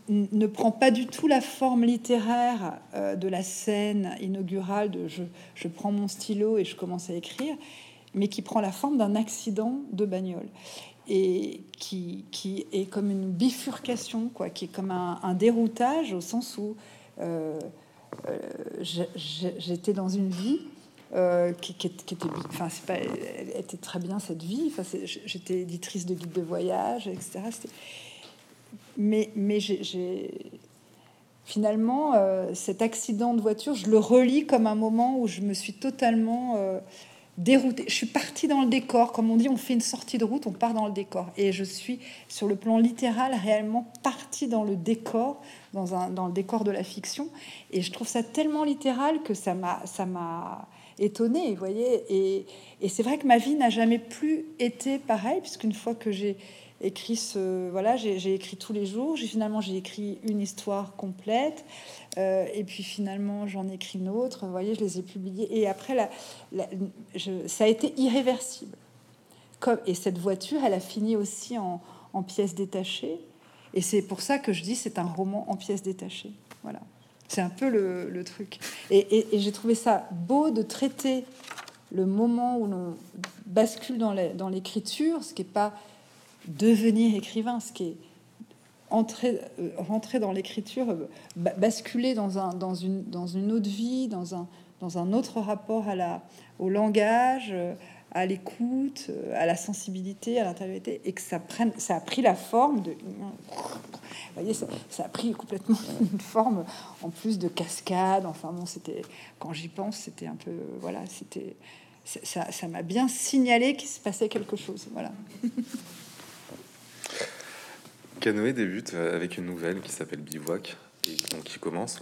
ne prend pas du tout la forme littéraire euh, de la scène inaugurale de je, je prends mon stylo et je commence à écrire mais qui prend la forme d'un accident de bagnole et qui, qui, est comme une bifurcation, quoi, qui est comme un, déroutage au sens où euh, euh, j'étais dans une vie euh, qui, était, enfin, c'est pas, était très bien cette vie. Enfin, j'étais éditrice de guide de voyage, etc. Mais, mais j'ai finalement cet accident de voiture, je le relis comme un moment où je me suis totalement déroutée. Je suis partie dans le décor, comme on dit, on fait une sortie de route, on part dans le décor. Et je suis, sur le plan littéral, réellement partie dans le décor, dans, un, dans le décor de la fiction. Et je trouve ça tellement littéral que ça m'a, étonnée, vous voyez. Et, et c'est vrai que ma vie n'a jamais plus été pareille, puisqu'une fois que j'ai écrit ce voilà j'ai écrit tous les jours. J'ai finalement j'ai écrit une histoire complète. Euh, et puis finalement j'en ai écrit une autre. Vous voyez je les ai publiées. Et après la, ça a été irréversible. Comme et cette voiture elle a fini aussi en, en pièces détachées. Et c'est pour ça que je dis c'est un roman en pièces détachées. Voilà. C'est un peu le, le truc. Et, et, j'ai trouvé ça beau de traiter le moment où l'on bascule dans l'écriture ce qui est pas devenir écrivain, ce qui est entrer, euh, rentrer dans l'écriture, euh, basculer dans, un, dans, une, dans une autre vie, dans un, dans un autre rapport à la, au langage, euh, à l'écoute, à la sensibilité, à l'intériorité, et que ça, prenne, ça a pris la forme de... Vous voyez, ça, ça, a pris complètement une forme, en plus de cascade, enfin bon, c'était... Quand j'y pense, c'était un peu... Voilà, c'était... Ça m'a bien signalé qu'il se passait quelque chose, voilà.
Canoë débute euh, avec une nouvelle qui s'appelle Bivouac et donc qui commence,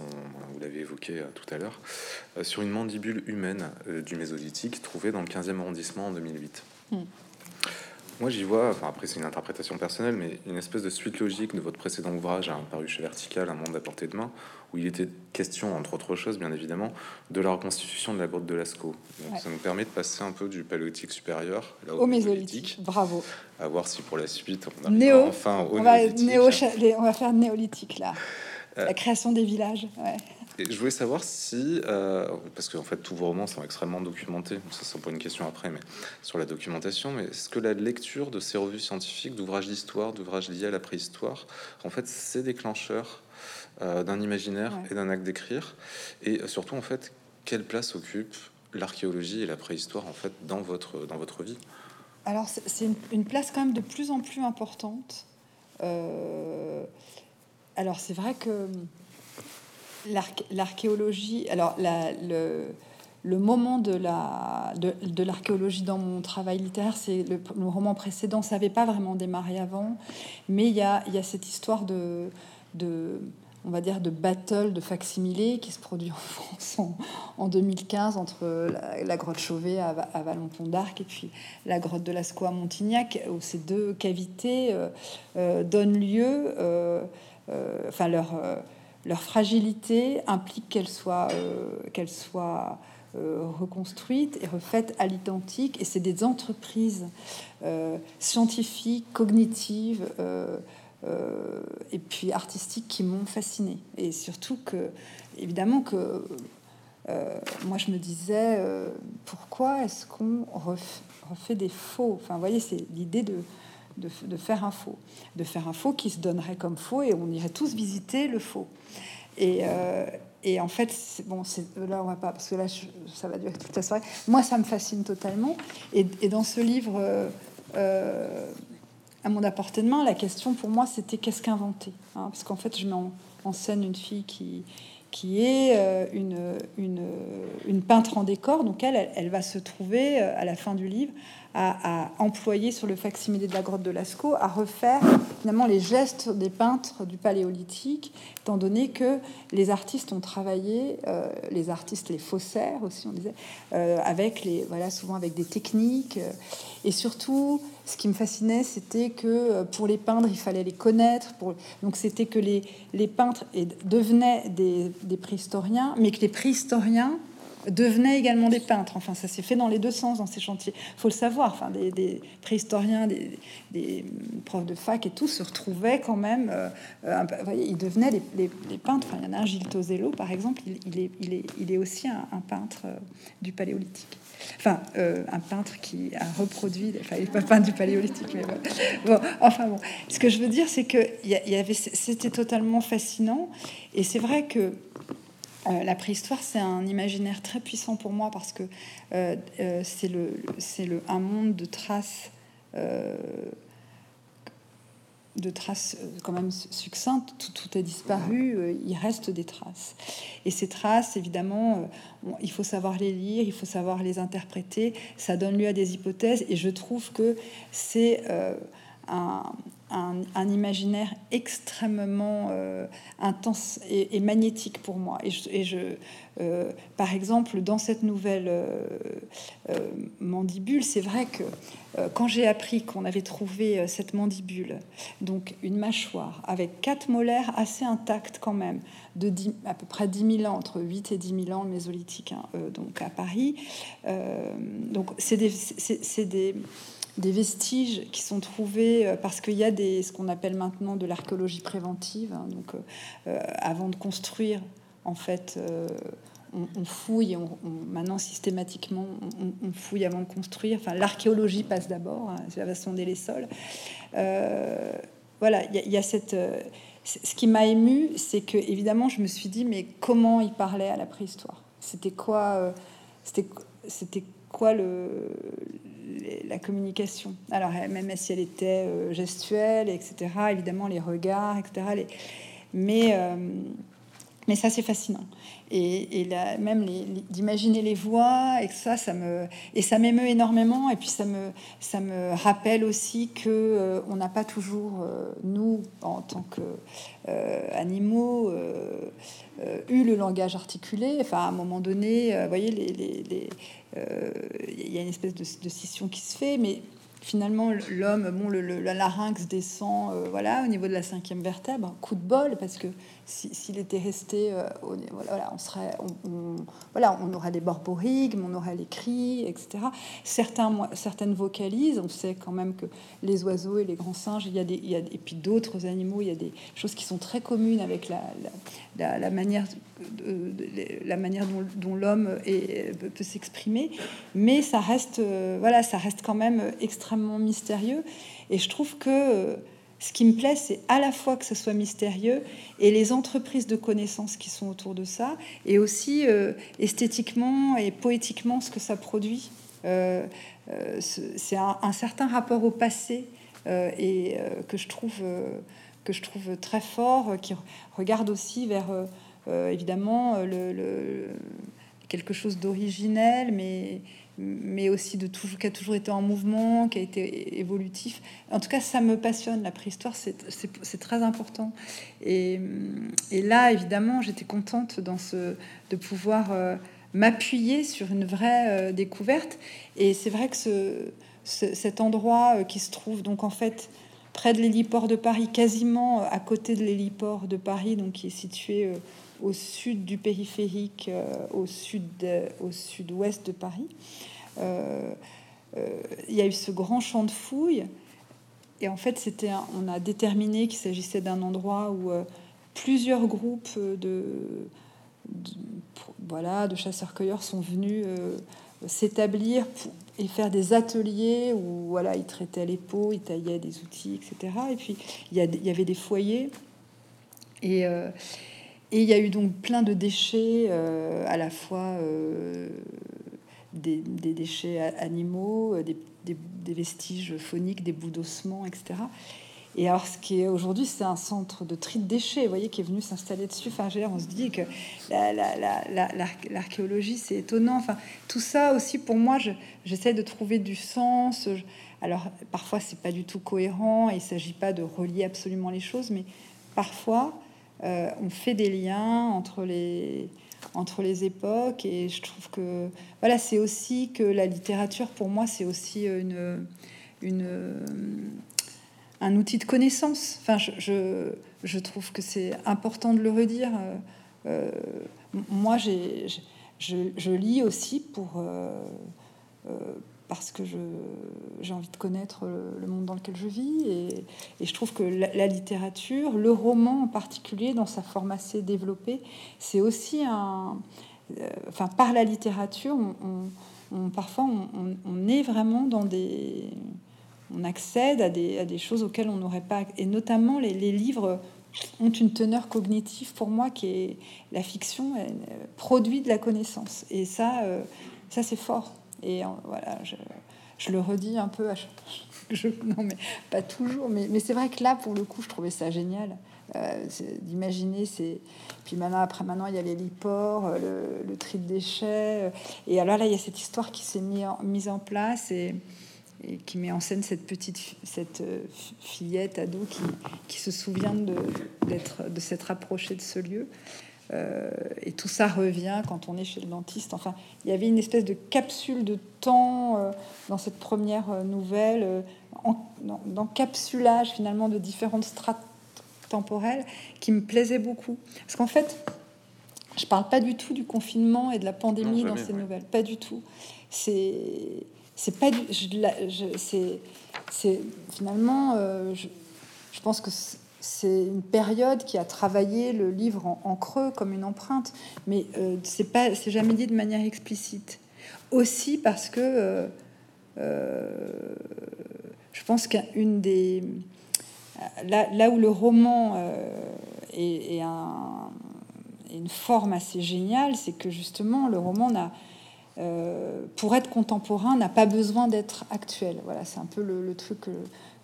vous l'avez évoqué euh, tout à l'heure, euh, sur une mandibule humaine du Mésolithique trouvée dans le 15e arrondissement en 2008. Moi, j'y vois, enfin après c'est une interprétation personnelle, mais une espèce de suite logique de votre précédent ouvrage, un paru chez Vertical, Un monde à portée de main, où il était question, entre autres choses, bien évidemment, de la reconstitution de la grotte de Lascaux. Ça nous permet de passer un peu du paléolithique supérieur
au, mésolithique. Bravo.
À voir si pour la suite
on Néo. enfin au on va, on va faire néolithique là. Euh, la création des villages. Ouais
je voulais savoir si, euh, parce qu'en fait tous vos romans sont extrêmement documentés, ça c'est pas une question après, mais sur la documentation, mais est-ce que la lecture de ces revues scientifiques, d'ouvrages d'histoire, d'ouvrages liés à la préhistoire, en fait c'est déclencheur euh, d'un imaginaire et d'un acte d'écrire, et surtout en fait quelle place occupe l'archéologie et la préhistoire en fait dans votre, dans votre vie?
Alors c'est une, place quand même de plus en plus importante. Euh, alors c'est vrai que l'archéologie, alors la, le, le moment de la de, l'archéologie dans mon travail littéraire, c'est le, roman précédent, ça n'avait pas vraiment démarré avant, mais il y a, il y a cette histoire de, de on va dire, de battle de facsimilé qui se produit en France en, 2015 entre la, grotte Chauvet à, à Vallon-Pont d'Arc et puis la grotte de Lascaux à Montignac, où ces deux cavités euh, euh, donnent lieu, euh, enfin leur, leur fragilité implique qu'elles soient, qu'elles soient reconstruites et refaites à l'identique, et c'est des entreprises scientifiques, cognitives. Euh, et puis artistiques qui m'ont fasciné. Et surtout que, évidemment, que euh, moi je me disais, euh, pourquoi est-ce qu'on refait des faux? Enfin, vous voyez, c'est l'idée de, de, faire un faux, de faire un faux qui se donnerait comme faux et on irait tous visiter le faux. Et, en fait, bon, là on va pas parce que là ça va durer toute la soirée. Moi, ça me fascine totalement. Et dans ce livre à mon main, la question pour moi, c'était qu'est-ce qu'inventer hein, Parce qu'en fait, je mets en, scène une fille qui, est euh, une, peintre en décor. Donc elle, elle, va se trouver euh, à la fin du livre à, employer sur le facsimilé de la grotte de Lascaux, à refaire finalement les gestes des peintres du paléolithique, étant donné que les artistes ont travaillé, euh, les artistes, les faussaires aussi, on disait, avec les, voilà, souvent avec des techniques, et surtout ce qui me fascinait, c'était que euh, pour les peindre, il fallait les connaître. Pour... Donc c'était que les, les peintres devenaient des, des préhistoriens, mais que les préhistoriens devenaient également des peintres. Enfin, ça s'est fait dans les deux sens dans ces chantiers. faut le savoir. Enfin, des, préhistoriens, des, profs de fac et tout se retrouvaient quand même. Euh, voyez, ils devenaient les, peintres. Enfin, il y en a un, Gilles Tosello, par exemple, il, est, aussi un, peintre euh, du paléolithique. Enfin, euh, un peintre qui a reproduit, enfin, il n'est pas peintre du paléolithique, mais bon. Enfin bon, ce que je veux dire, c'est que y, c'était totalement fascinant, et c'est vrai que euh, la préhistoire, c'est un imaginaire très puissant pour moi parce que euh, euh, c'est le, le, un monde de traces, de traces quand même succinctes. Tout, tout est disparu, il reste des traces. Et ces traces, évidemment, il faut savoir les lire, il faut savoir les interpréter. Ça donne lieu à des hypothèses, et je trouve que c'est un, un, imaginaire extrêmement euh, intense et, magnétique pour moi. Et je, euh, par exemple, dans cette nouvelle euh, mandibule, c'est vrai que quand j'ai appris qu'on avait trouvé cette mandibule, donc une mâchoire avec quatre molaires assez intactes quand même, de à peu près 10 000 ans, entre 8 et 10 000 ans le mésolithique, hein, donc à Paris, donc c'est des des vestiges qui sont trouvés euh, parce qu'il y a des, ce qu'on appelle maintenant de l'archéologie préventive. Hein, donc, euh, euh, avant de construire, en fait, on, fouille. On, maintenant, systématiquement, on, fouille avant de construire. Enfin, l'archéologie passe d'abord. Hein, va sonder les sols. voilà, il y, a cette. ce qui m'a ému, c'est que évidemment, je me suis dit, mais comment il parlait à la préhistoire? C'était quoi c'était quoi le, la communication. Alors, même si elle était euh, gestuelle, etc., évidemment, les regards, etc., mais, euh, mais ça, c'est fascinant. Et, même d'imaginer les voix, et ça, ça me, et ça m'émeut énormément. Et puis, ça me, ça me rappelle aussi que euh, on n'a pas toujours, nous, en tant que animaux, eu le langage articulé. Enfin, à un moment donné, vous voyez, les euh, il y a une espèce de, scission qui se fait, mais finalement l'homme, bon, le, le, larynx descend, euh, voilà, au niveau de la cinquième vertèbre, coup de bol, parce que s'il était resté, euh, voilà, on serait, on, voilà, on aurait des borborigmes, on aurait les cris, etc. Certains, certaines vocalises, on sait quand même que les oiseaux et les grands singes, il y a des, il y a, et puis d'autres animaux, il y a des choses qui sont très communes avec la, la, manière, la manière dont, l'homme peut s'exprimer, mais ça reste, euh, voilà, ça reste quand même extrêmement mystérieux. Et je trouve que ce qui me plaît, c'est à la fois que ce soit mystérieux et les entreprises de connaissances qui sont autour de ça, et aussi euh, esthétiquement et poétiquement ce que ça produit. Euh, euh, c'est un, certain rapport au passé et que je trouve que je trouve très fort, qui regarde aussi vers évidemment le, quelque chose d'originel, mais mais aussi de toujours, qui a toujours été en mouvement, qui a été évolutif. En tout cas, ça me passionne, la préhistoire, c'est très important. Et, là, évidemment, j'étais contente de pouvoir euh, m'appuyer sur une vraie euh, découverte. Et c'est vrai que ce, cet endroit euh, qui se trouve donc en fait près de l'héliport de Paris, quasiment à côté de l'héliport de Paris, donc qui est situé au sud du périphérique, au sud au sud-ouest de Paris. Euh, euh, il y a eu ce grand champ de fouilles. Et en fait, c'était, on a déterminé qu'il s'agissait d'un endroit où euh, plusieurs groupes de, voilà, de chasseurs-cueilleurs sont venus s'établir et faire des ateliers où voilà, ils traitaient les peaux, ils taillaient des outils, etc. Et puis il y, y avait des foyers. Et, et, il y a eu donc plein de déchets, à la fois des, déchets animaux, euh, des, vestiges phoniques, des bouts d'ossements, etc. Et alors, ce qui est aujourd'hui, c'est un centre de tri de déchets, vous voyez, qui est venu s'installer dessus. Enfin, on se dit que l'archéologie, c'est étonnant. Enfin, tout ça aussi, pour moi, j'essaie de trouver du sens. Alors, parfois, c'est pas du tout cohérent. Il s'agit pas de relier absolument les choses, mais parfois, euh, on fait des liens entre les, entre les époques. Et je trouve que voilà, c'est aussi que la littérature, pour moi, c'est aussi une, une, un outil de connaissance. Enfin, je, je, trouve que c'est important de le redire. Euh, moi, je, lis aussi pour, euh, euh, parce que j'ai envie de connaître le, monde dans lequel je vis. Et, je trouve que la, littérature, le roman en particulier, dans sa forme assez développée, c'est aussi un... Euh, enfin, par la littérature, on, parfois, on, est vraiment dans des... On accède à des, à des choses auxquelles on n'aurait pas... Et notamment, les, livres ont une teneur cognitive pour moi qui est... La fiction produit de la connaissance. Et ça, euh, ça c'est fort. Et voilà, je, le redis un peu. À je, non, mais pas toujours. Mais, mais c'est vrai que là, pour le coup, je trouvais ça génial euh, d'imaginer. C'est puis maintenant, après, maintenant, il y a les liports, euh, le, tri de déchets. Euh, et alors là, il y a cette histoire qui s'est mise en, mise en place et, qui met en scène cette petite cette fillette ado qui, qui se souvient de d'être de s'être approchée de ce lieu. Euh, et tout ça revient quand on est chez le dentiste. Enfin, il y avait une espèce de capsule de temps euh, dans cette première euh, nouvelle, d'encapsulage finalement de différentes strates temporelles qui me plaisait beaucoup. Parce qu'en fait, je parle pas du tout du confinement et de la pandémie dans ces nouvelles, pas du tout. C'est c'est pas du, c'est finalement, je, je, pense que c'est une période qui a travaillé le livre en, creux comme une empreinte, mais euh, c'est pas, c'est jamais dit de manière explicite. Aussi parce que euh, euh, je pense qu'une des là, où le roman est, une forme assez géniale, c'est que justement le roman n'a pour être contemporain n'a pas besoin d'être actuel. Voilà, c'est un peu le, le truc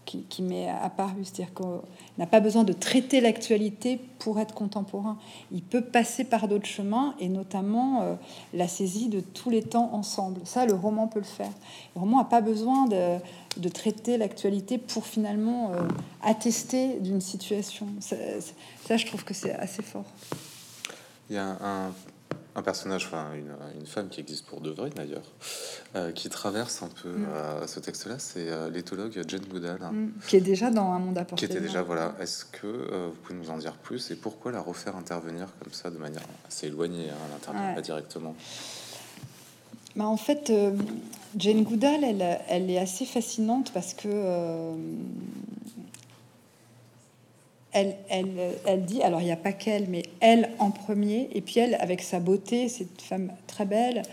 qui, m'est apparu. C'est-à-dire qu'on n'a pas besoin de traiter l'actualité pour être contemporain. Il peut passer par d'autres chemins, et notamment euh, la saisie de tous les temps ensemble. Ça, le roman peut le faire. Le roman n'a pas besoin de, de traiter l'actualité pour finalement euh, attester d'une situation. Ça, ça, je trouve que c'est assez fort.
Il y a un un personnage, enfin une, femme qui existe pour de vrai d'ailleurs, euh, qui traverse un peu mm. euh, ce texte-là, c'est euh, l'éthologue Jane Goodall.
Mm. Qui est déjà dans un monde à
Qui était déjà, voilà. Est-ce que vous pouvez nous en dire plus et pourquoi la refaire intervenir comme ça de manière assez éloignée, hein, à l'internet, pas directement?
Bah en fait, Jane Goodall, elle, elle, est assez fascinante parce que elle, dit, alors il n'y a pas qu'elle, mais elle en premier, et puis elle, avec sa beauté, cette femme très belle,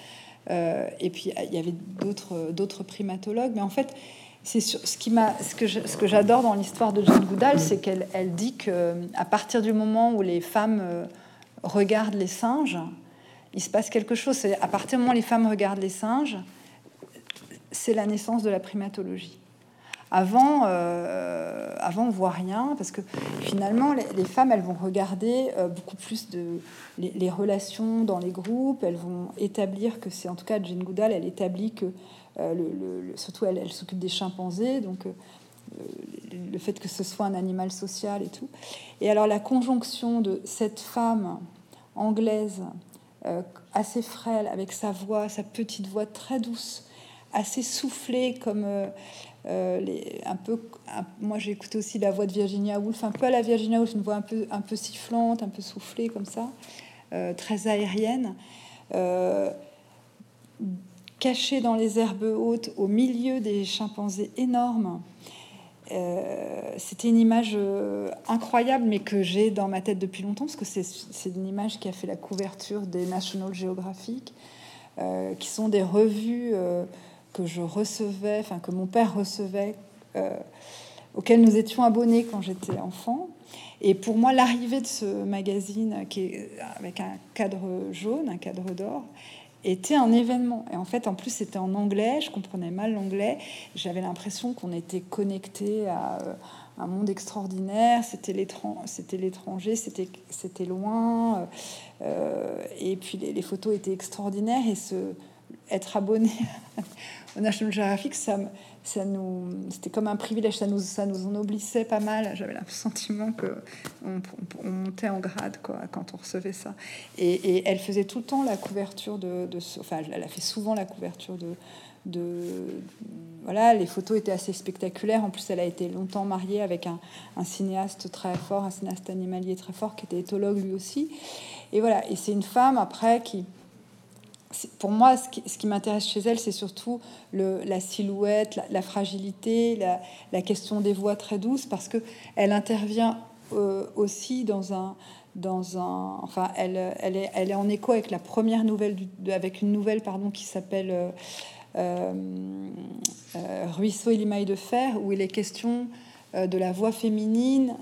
euh, et puis il y avait d'autres, primatologues, mais en fait, c'est ce qui m'a, ce que j'adore dans l'histoire de Jane Goodall, c'est qu'elle elle dit que à partir du moment où les femmes euh, regardent les singes, il se passe quelque chose. À partir du moment où les femmes regardent les singes, c'est la naissance de la primatologie. Avant, euh, avant on voit rien parce que finalement les, femmes elles vont regarder euh, beaucoup plus de les, relations dans les groupes. Elles vont établir que c'est en tout cas Jane Goodall, elle établit que euh, le, surtout elle, s'occupe des chimpanzés, donc le fait que ce soit un animal social et tout. Et alors la conjonction de cette femme anglaise assez frêle avec sa voix, sa petite voix très douce, assez soufflée comme euh, les, un peu, moi j'ai écouté aussi la voix de Virginia Woolf, un peu à la Virginia Woolf, une voix un peu, un peu sifflante, un peu soufflée comme ça, euh, très aérienne, euh, cachée dans les herbes hautes, au milieu des chimpanzés énormes. C'était une image incroyable, mais que j'ai dans ma tête depuis longtemps, parce que c'est une image qui a fait la couverture des National Geographic, qui sont des revues que je recevais, enfin que mon père recevait, euh, auquel nous étions abonnés quand j'étais enfant. Et pour moi, l'arrivée de ce magazine, qui est avec un cadre jaune, un cadre d'or, était un événement. Et en fait, en plus, c'était en anglais. Je comprenais mal l'anglais. J'avais l'impression qu'on était connecté à euh, un monde extraordinaire. C'était l'étranger, c'était loin. Euh, et puis les, photos étaient extraordinaires. Et ce être abonné National Geographic, ça, ça nous, c'était comme un privilège, ça nous, ça nous ennoblissait pas mal. J'avais le sentiment que on, montait en grade quand on recevait ça. Et, elle faisait tout le temps la couverture de, de enfin, elle a fait souvent la couverture de, de, voilà, les photos étaient assez spectaculaires. En plus, elle a été longtemps mariée avec un cinéaste très fort, un cinéaste animalier très fort, qui était éthologue lui aussi. Et voilà, et c'est une femme après qui pour moi, ce qui, m'intéresse chez elle, c'est surtout la silhouette, la, fragilité, la, question des voix très douces, parce que elle intervient euh, aussi dans un, dans un, enfin, elle, elle, est, elle est en écho avec la première nouvelle, avec une nouvelle, pardon, qui s'appelle euh, euh, Ruisseau et limaille de fer, où il est question de la voix féminine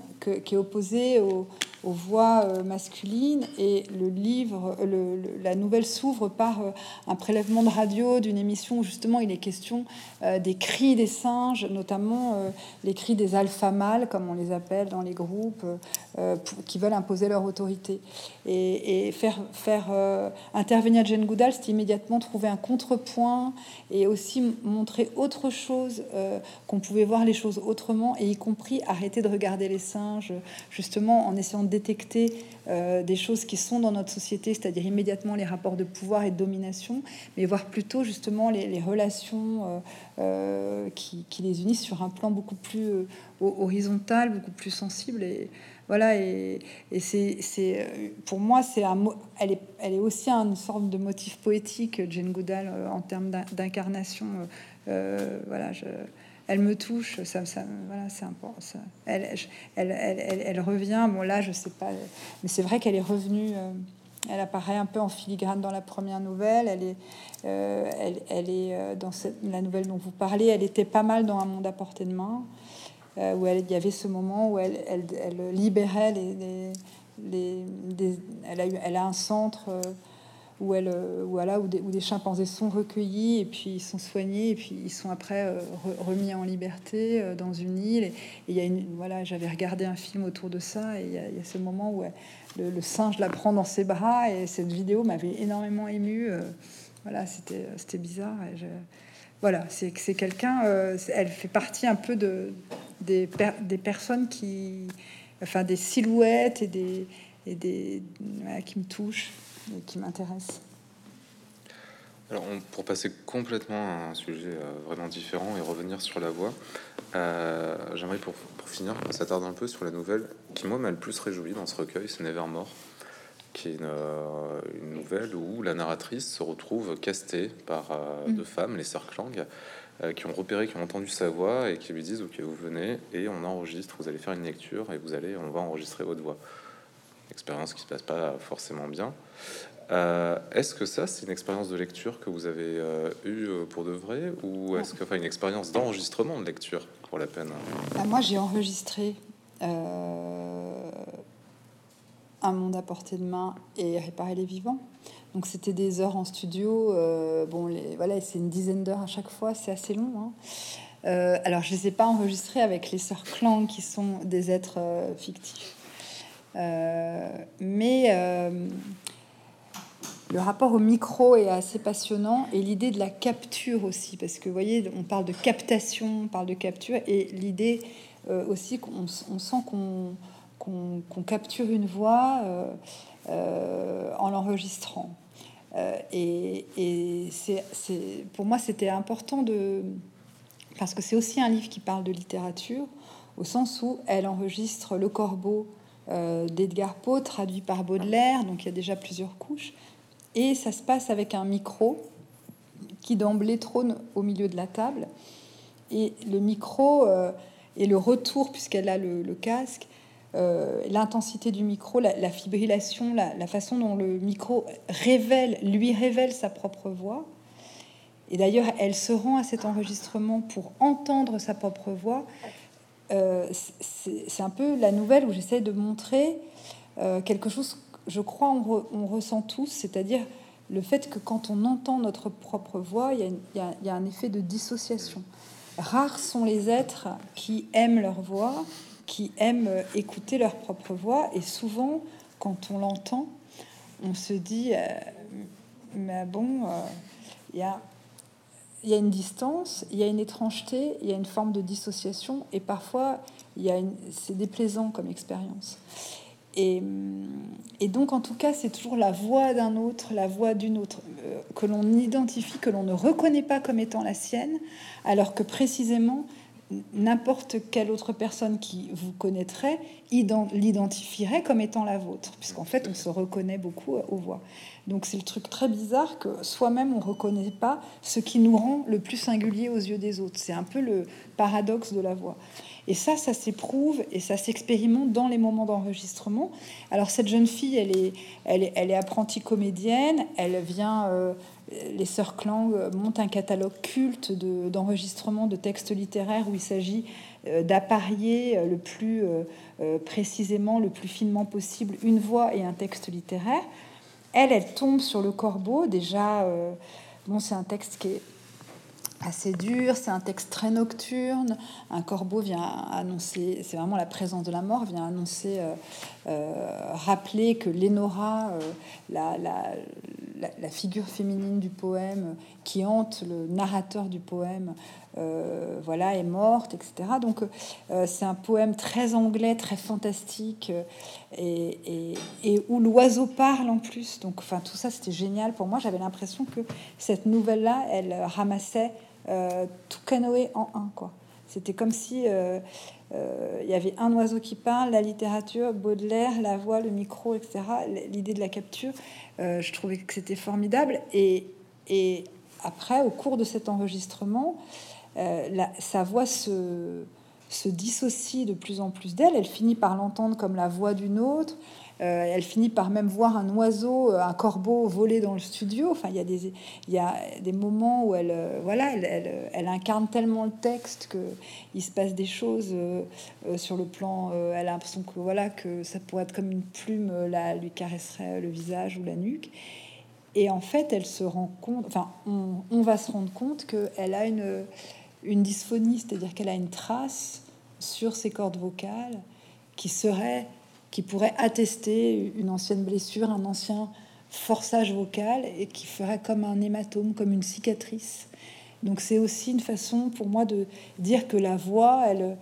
qui est opposée au, aux voix euh, masculines. Et le livre, le, la nouvelle s'ouvre par euh, un prélèvement de radio d'une émission où justement il est question euh, des cris des singes, notamment les cris des alpha mâles comme on les appelle dans les groupes, qui veulent imposer leur autorité. Et, faire, faire intervenir Jane Goodall, c'est immédiatement trouver un contrepoint et aussi montrer autre chose, qu'on pouvait voir les choses autrement et y compris arrêter de regarder les singes justement en essayant de détecter euh, des choses qui sont dans notre société, c'est-à-dire immédiatement les rapports de pouvoir et de domination, mais voir plutôt justement les, relations euh, euh, qui, les unissent sur un plan beaucoup plus horizontal, beaucoup plus sensible. Et voilà, et, c'est pour moi, c'est un, elle, est, elle est aussi une sorte de motif poétique, Jane Goodall, en termes d'incarnation. voilà, elle me touche, ça, ça voilà, c'est important. Elle, elle, elle, elle, revient. Bon, là, je sais pas, mais c'est vrai qu'elle est revenue. Euh, elle apparaît un peu en filigrane dans la première nouvelle. Elle est, euh, elle, est euh, dans la nouvelle dont vous parlez. Elle était pas mal dans un monde à portée de main, où il y avait ce moment où elle, elle, libérait les, les, elle a eu, elle a un centre où, elle, euh, voilà, où, des, chimpanzés sont recueillis et puis ils sont soignés et puis ils sont après euh, remis en liberté euh, dans une île. Et il y a une, voilà, j'avais regardé un film autour de ça et il y a, ce moment où le, singe la prend dans ses bras et cette vidéo m'avait énormément ému. voilà, c'était, c'était bizarre. Voilà, c'est, c'est quelqu'un, elle fait partie un peu de, des, des personnes qui, enfin des silhouettes et des, et des qui me touchent qui m'intéresse.
Alors, pour passer complètement à un sujet euh, vraiment différent et revenir sur la voix, euh, j'aimerais pour, pour, finir qu'on s'attarde un peu sur la nouvelle qui, moi, m'a le plus réjoui dans ce recueil, c'est Nevermore, qui est une, euh, une, nouvelle où la narratrice se retrouve castée par mm. deux femmes, les sœurs Klang, qui ont repéré, qui ont entendu sa voix et qui lui disent Ok, vous venez et on enregistre, vous allez faire une lecture et vous allez, on va enregistrer votre voix. expérience qui se passe pas forcément bien. Est-ce que ça, c'est une expérience de lecture que vous avez eue pour de vrai, ou est-ce que, enfin, une expérience d'enregistrement de lecture pour la peine?
Bah, Moi, j'ai enregistré un monde à portée de main et réparer les vivants. Donc c'était des heures en studio. Euh, bon, les, voilà, c'est une dizaine d'heures à chaque fois, c'est assez long. Hein. Euh, alors je ne les ai pas enregistrés avec les sœurs Clang qui sont des êtres euh, fictifs. mais le rapport au micro est assez passionnant et l'idée de la capture aussi, parce que vous voyez, on parle de captation, on parle de capture et l'idée aussi qu'on on sent qu'on capture une voix euh, euh, en l'enregistrant. Euh, et, c'est, pour moi, c'était important de... Parce que c'est aussi un livre qui parle de littérature, au sens où elle enregistre Le Corbeau d'Edgar Poe, traduit par Baudelaire, donc il y a déjà plusieurs couches. Et ça se passe avec un micro qui d'emblée trône au milieu de la table. Et le micro et le retour, puisqu'elle a le casque, euh, l'intensité du micro, la, fibrillation, la, façon dont le micro révèle, lui révèle sa propre voix. Et d'ailleurs, elle se rend à cet enregistrement pour entendre sa propre voix. Euh, c'est un peu la nouvelle où j'essaie de montrer euh, quelque chose je crois, on, ressent tous, c'est-à-dire le fait que quand on entend notre propre voix, il y, a un effet de dissociation. Rares sont les êtres qui aiment leur voix qui aiment écouter leur propre voix. Et souvent, quand on l'entend, on se dit, euh, mais bon, euh, il y, a, y, a, une distance, il y a une étrangeté, il y a une forme de dissociation, et parfois, il y a c'est déplaisant comme expérience. Et, et, donc, en tout cas, c'est toujours la voix d'un autre, la voix d'une autre, euh, que l'on identifie, que l'on ne reconnaît pas comme étant la sienne, alors que précisément, n'importe quelle autre personne qui vous connaîtrait l'identifierait comme étant la vôtre, puisqu'en fait, on se reconnaît beaucoup aux voix. Donc c'est le truc très bizarre que soi-même, on ne reconnaît pas ce qui nous rend le plus singulier aux yeux des autres. C'est un peu le paradoxe de la voix. Et ça, ça s'éprouve et ça s'expérimente dans les moments d'enregistrement. Alors cette jeune fille, elle est, elle est, elle est apprentie comédienne, elle vient... Euh, les sœurs Klang montent un catalogue culte d'enregistrement de, textes littéraires où il s'agit euh, d'apparier euh, le plus précisément, le plus finement possible une voix et un texte littéraire. Elle, elle tombe sur le corbeau. Déjà, bon, c'est un texte qui est assez dur, c'est un texte très nocturne. Un corbeau vient annoncer, c'est vraiment la présence de la mort, vient annoncer, euh, euh, rappeler que Lénora, euh, la, la, figure féminine du poème qui hante le narrateur du poème, voilà, est morte, etc. Donc c'est un poème très anglais, très fantastique, et, et où l'oiseau parle en plus. Donc enfin tout ça c'était génial pour moi. J'avais l'impression que cette nouvelle-là, elle ramassait tout canoë en un. quoi. C'était comme si euh, euh, il y avait un oiseau qui parle, la littérature, Baudelaire, la voix, le micro, etc. L'idée de la capture, je trouvais que c'était formidable. Et, et, après, au cours de cet enregistrement, sa voix se, se dissocie de plus en plus d'elle. Elle finit par l'entendre comme la voix d'une autre. Euh, elle finit par même voir un oiseau, euh, un corbeau voler dans le studio. Enfin, il y a des, moments où elle, euh, voilà, elle, incarne tellement le texte que il se passe des choses sur le plan. elle a l'impression que voilà que ça pourrait être comme une plume, là, lui caresserait le visage ou la nuque. Et en fait, elle se rend compte. Enfin, on, va se rendre compte qu'elle a une dysphonie, c'est-à-dire qu'elle a une trace sur ses cordes vocales qui serait qui pourrait attester une ancienne blessure, un ancien forçage vocal et qui ferait comme un hématome, comme une cicatrice. Donc c'est aussi une façon pour moi de dire que la voix, elle,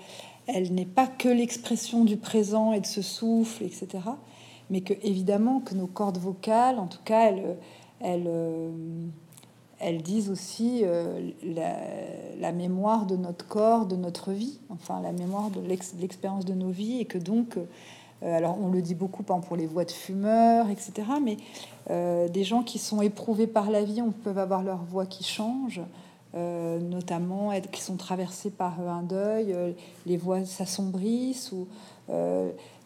elle n'est pas que l'expression du présent et de ce souffle, etc. Mais que évidemment que nos cordes vocales, en tout cas, elles, elles, elles disent aussi euh, la, mémoire de notre corps, de notre vie, enfin la mémoire de l'expérience de nos vies, et que donc euh, alors on le dit beaucoup pour les voix de fumeurs, etc. Mais euh, des gens qui sont éprouvés par la vie, on peut avoir leur voix qui change. notamment qui sont traversées par un deuil, les voix s'assombrissent ou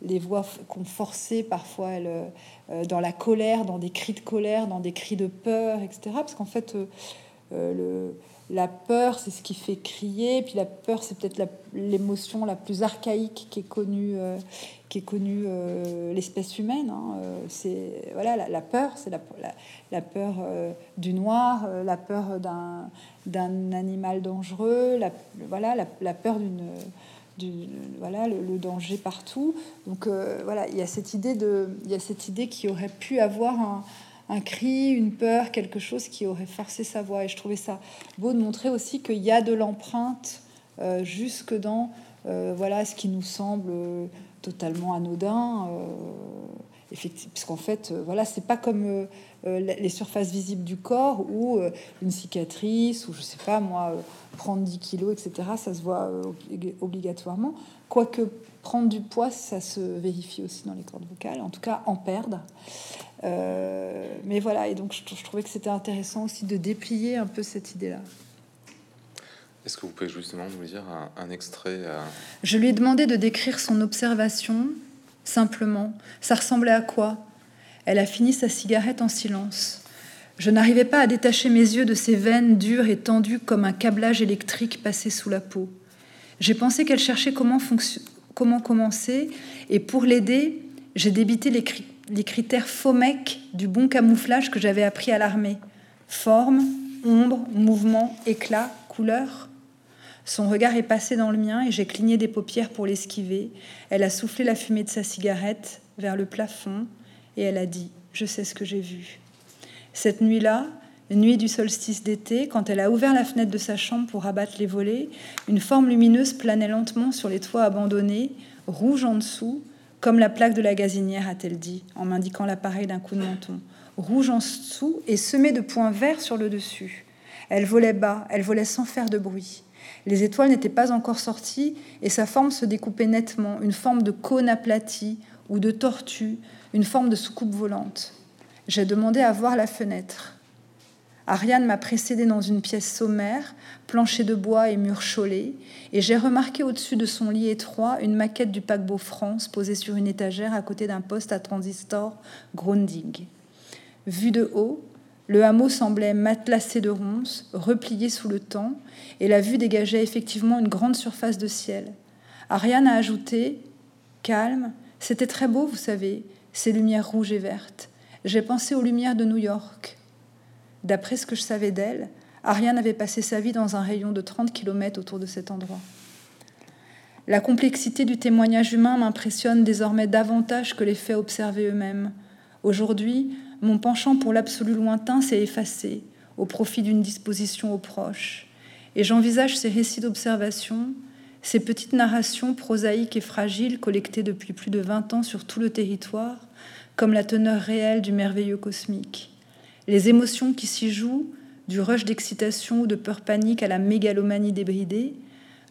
les voix qu'on forcé parfois dans la colère, dans des cris de colère, dans des cris de peur, etc. Parce qu'en fait, le, la peur, c'est ce qui fait crier. puis la peur, c'est peut-être l'émotion la, plus archaïque qui est connue, euh, qui est connue euh, l'espèce humaine. Hein. Euh, c'est voilà, la, peur, c'est la, la, peur du noir, la peur d'un, d'un animal dangereux, la, voilà, la, peur d'une du, voilà le, danger partout. Donc voilà, il y a cette idée de, il y a cette idée qui aurait pu avoir un, un cri, une peur, quelque chose qui aurait forcé sa voix. Et je trouvais ça beau de montrer aussi qu'il y a de l'empreinte euh, jusque dans euh, voilà ce qui nous semble euh, totalement anodin. effectivement, puisqu'en fait, voilà, c'est pas comme les surfaces visibles du corps ou une cicatrice ou je sais pas moi prendre 10 kilos, etc. Ça se voit obligatoirement. Quoique prendre du poids, ça se vérifie aussi dans les cordes vocales. En tout cas, en perdre. Euh, mais voilà, et donc je, trouvais que c'était intéressant aussi de déplier un peu cette idée-là.
Est-ce que vous pouvez justement nous dire un, extrait
Je lui ai demandé de décrire son observation, simplement. Ça ressemblait à quoi? Elle a fini sa cigarette en silence. Je n'arrivais pas à détacher mes yeux de ses veines dures et tendues comme un câblage électrique passé sous la peau. J'ai pensé qu'elle cherchait comment, comment commencer, et pour l'aider, j'ai débité les, les critères FOMEC du bon camouflage que j'avais appris à l'armée. Forme, ombre, mouvement, éclat, couleur. Son regard est passé dans le mien et j'ai cligné des paupières pour l'esquiver. Elle a soufflé la fumée de sa cigarette vers le plafond et elle a dit Je sais ce que j'ai vu. Cette nuit-là, nuit du solstice d'été, quand elle a ouvert la fenêtre de sa chambre pour abattre les volets, une forme lumineuse planait lentement sur les toits abandonnés, rouge en dessous, comme la plaque de la gazinière, a-t-elle dit, en m'indiquant l'appareil d'un coup de menton. Rouge en dessous et semé de points verts sur le dessus. Elle volait bas, elle volait sans faire de bruit. Les étoiles n'étaient pas encore sorties et sa forme se découpait nettement, une forme de cône aplati ou de tortue, une forme de soucoupe volante. J'ai demandé à voir la fenêtre. Ariane m'a précédé dans une pièce sommaire, plancher de bois et murs chaulés, et j'ai remarqué au-dessus de son lit étroit une maquette du paquebot France posée sur une étagère à côté d'un poste à transistor Grundig. Vu de haut, le hameau semblait matelassé de ronces, replié sous le temps, et la vue dégageait effectivement une grande surface de ciel. Ariane a ajouté Calme, c'était très beau, vous savez, ces lumières rouges et vertes. J'ai pensé aux lumières de New York. D'après ce que je savais d'elle, Ariane avait passé sa vie dans un rayon de 30 km autour de cet endroit. La complexité du témoignage humain m'impressionne désormais davantage que les faits observés eux-mêmes. Aujourd'hui, mon penchant pour l'absolu lointain s'est effacé au profit d'une disposition aux proches, et j'envisage ces récits d'observation, ces petites narrations prosaïques et fragiles collectées depuis plus de 20 ans sur tout le territoire, comme la teneur réelle du merveilleux cosmique. Les émotions qui s'y jouent, du rush d'excitation ou de peur panique à la mégalomanie débridée,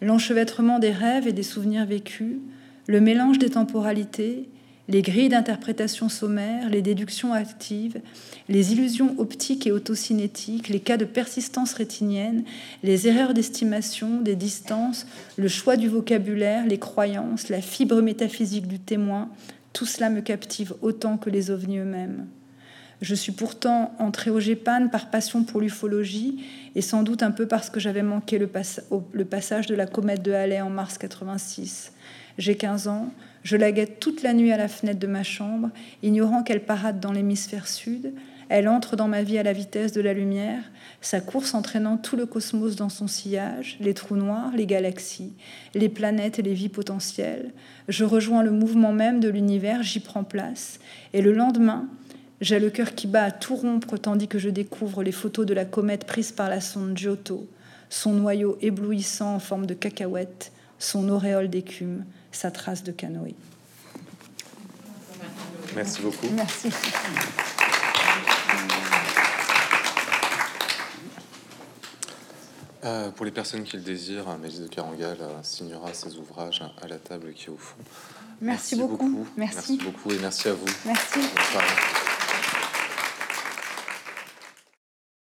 l'enchevêtrement des rêves et des souvenirs vécus, le mélange des temporalités, les grilles d'interprétation sommaire, les déductions actives, les illusions optiques et autocinétiques, les cas de persistance rétinienne, les erreurs d'estimation, des distances, le choix du vocabulaire, les croyances, la fibre métaphysique du témoin, tout cela me captive autant que les ovnis eux-mêmes. Je suis pourtant entrée au GEPAN par passion pour l'ufologie et sans doute un peu parce que j'avais manqué le, passage de la comète de Halley en mars 86. J'ai 15 ans, je la guette toute la nuit à la fenêtre de ma chambre, ignorant qu'elle parade dans l'hémisphère sud. Elle entre dans ma vie à la vitesse de la lumière, sa course entraînant tout le cosmos dans son sillage, les trous noirs, les galaxies, les planètes et les vies potentielles. Je rejoins le mouvement même de l'univers, j'y prends place, et le lendemain, j'ai le cœur qui bat à tout rompre tandis que je découvre les photos de la comète prise par la sonde Giotto, son noyau éblouissant en forme de cacahuète, son auréole d'écume, sa trace de canoë.
Merci beaucoup.
Merci.
Euh, pour les personnes qui le désirent, Mélisse de Carangal euh, signera ses ouvrages à la table qui est au fond.
Merci, beaucoup.
Merci. merci. beaucoup et merci à vous.
Merci.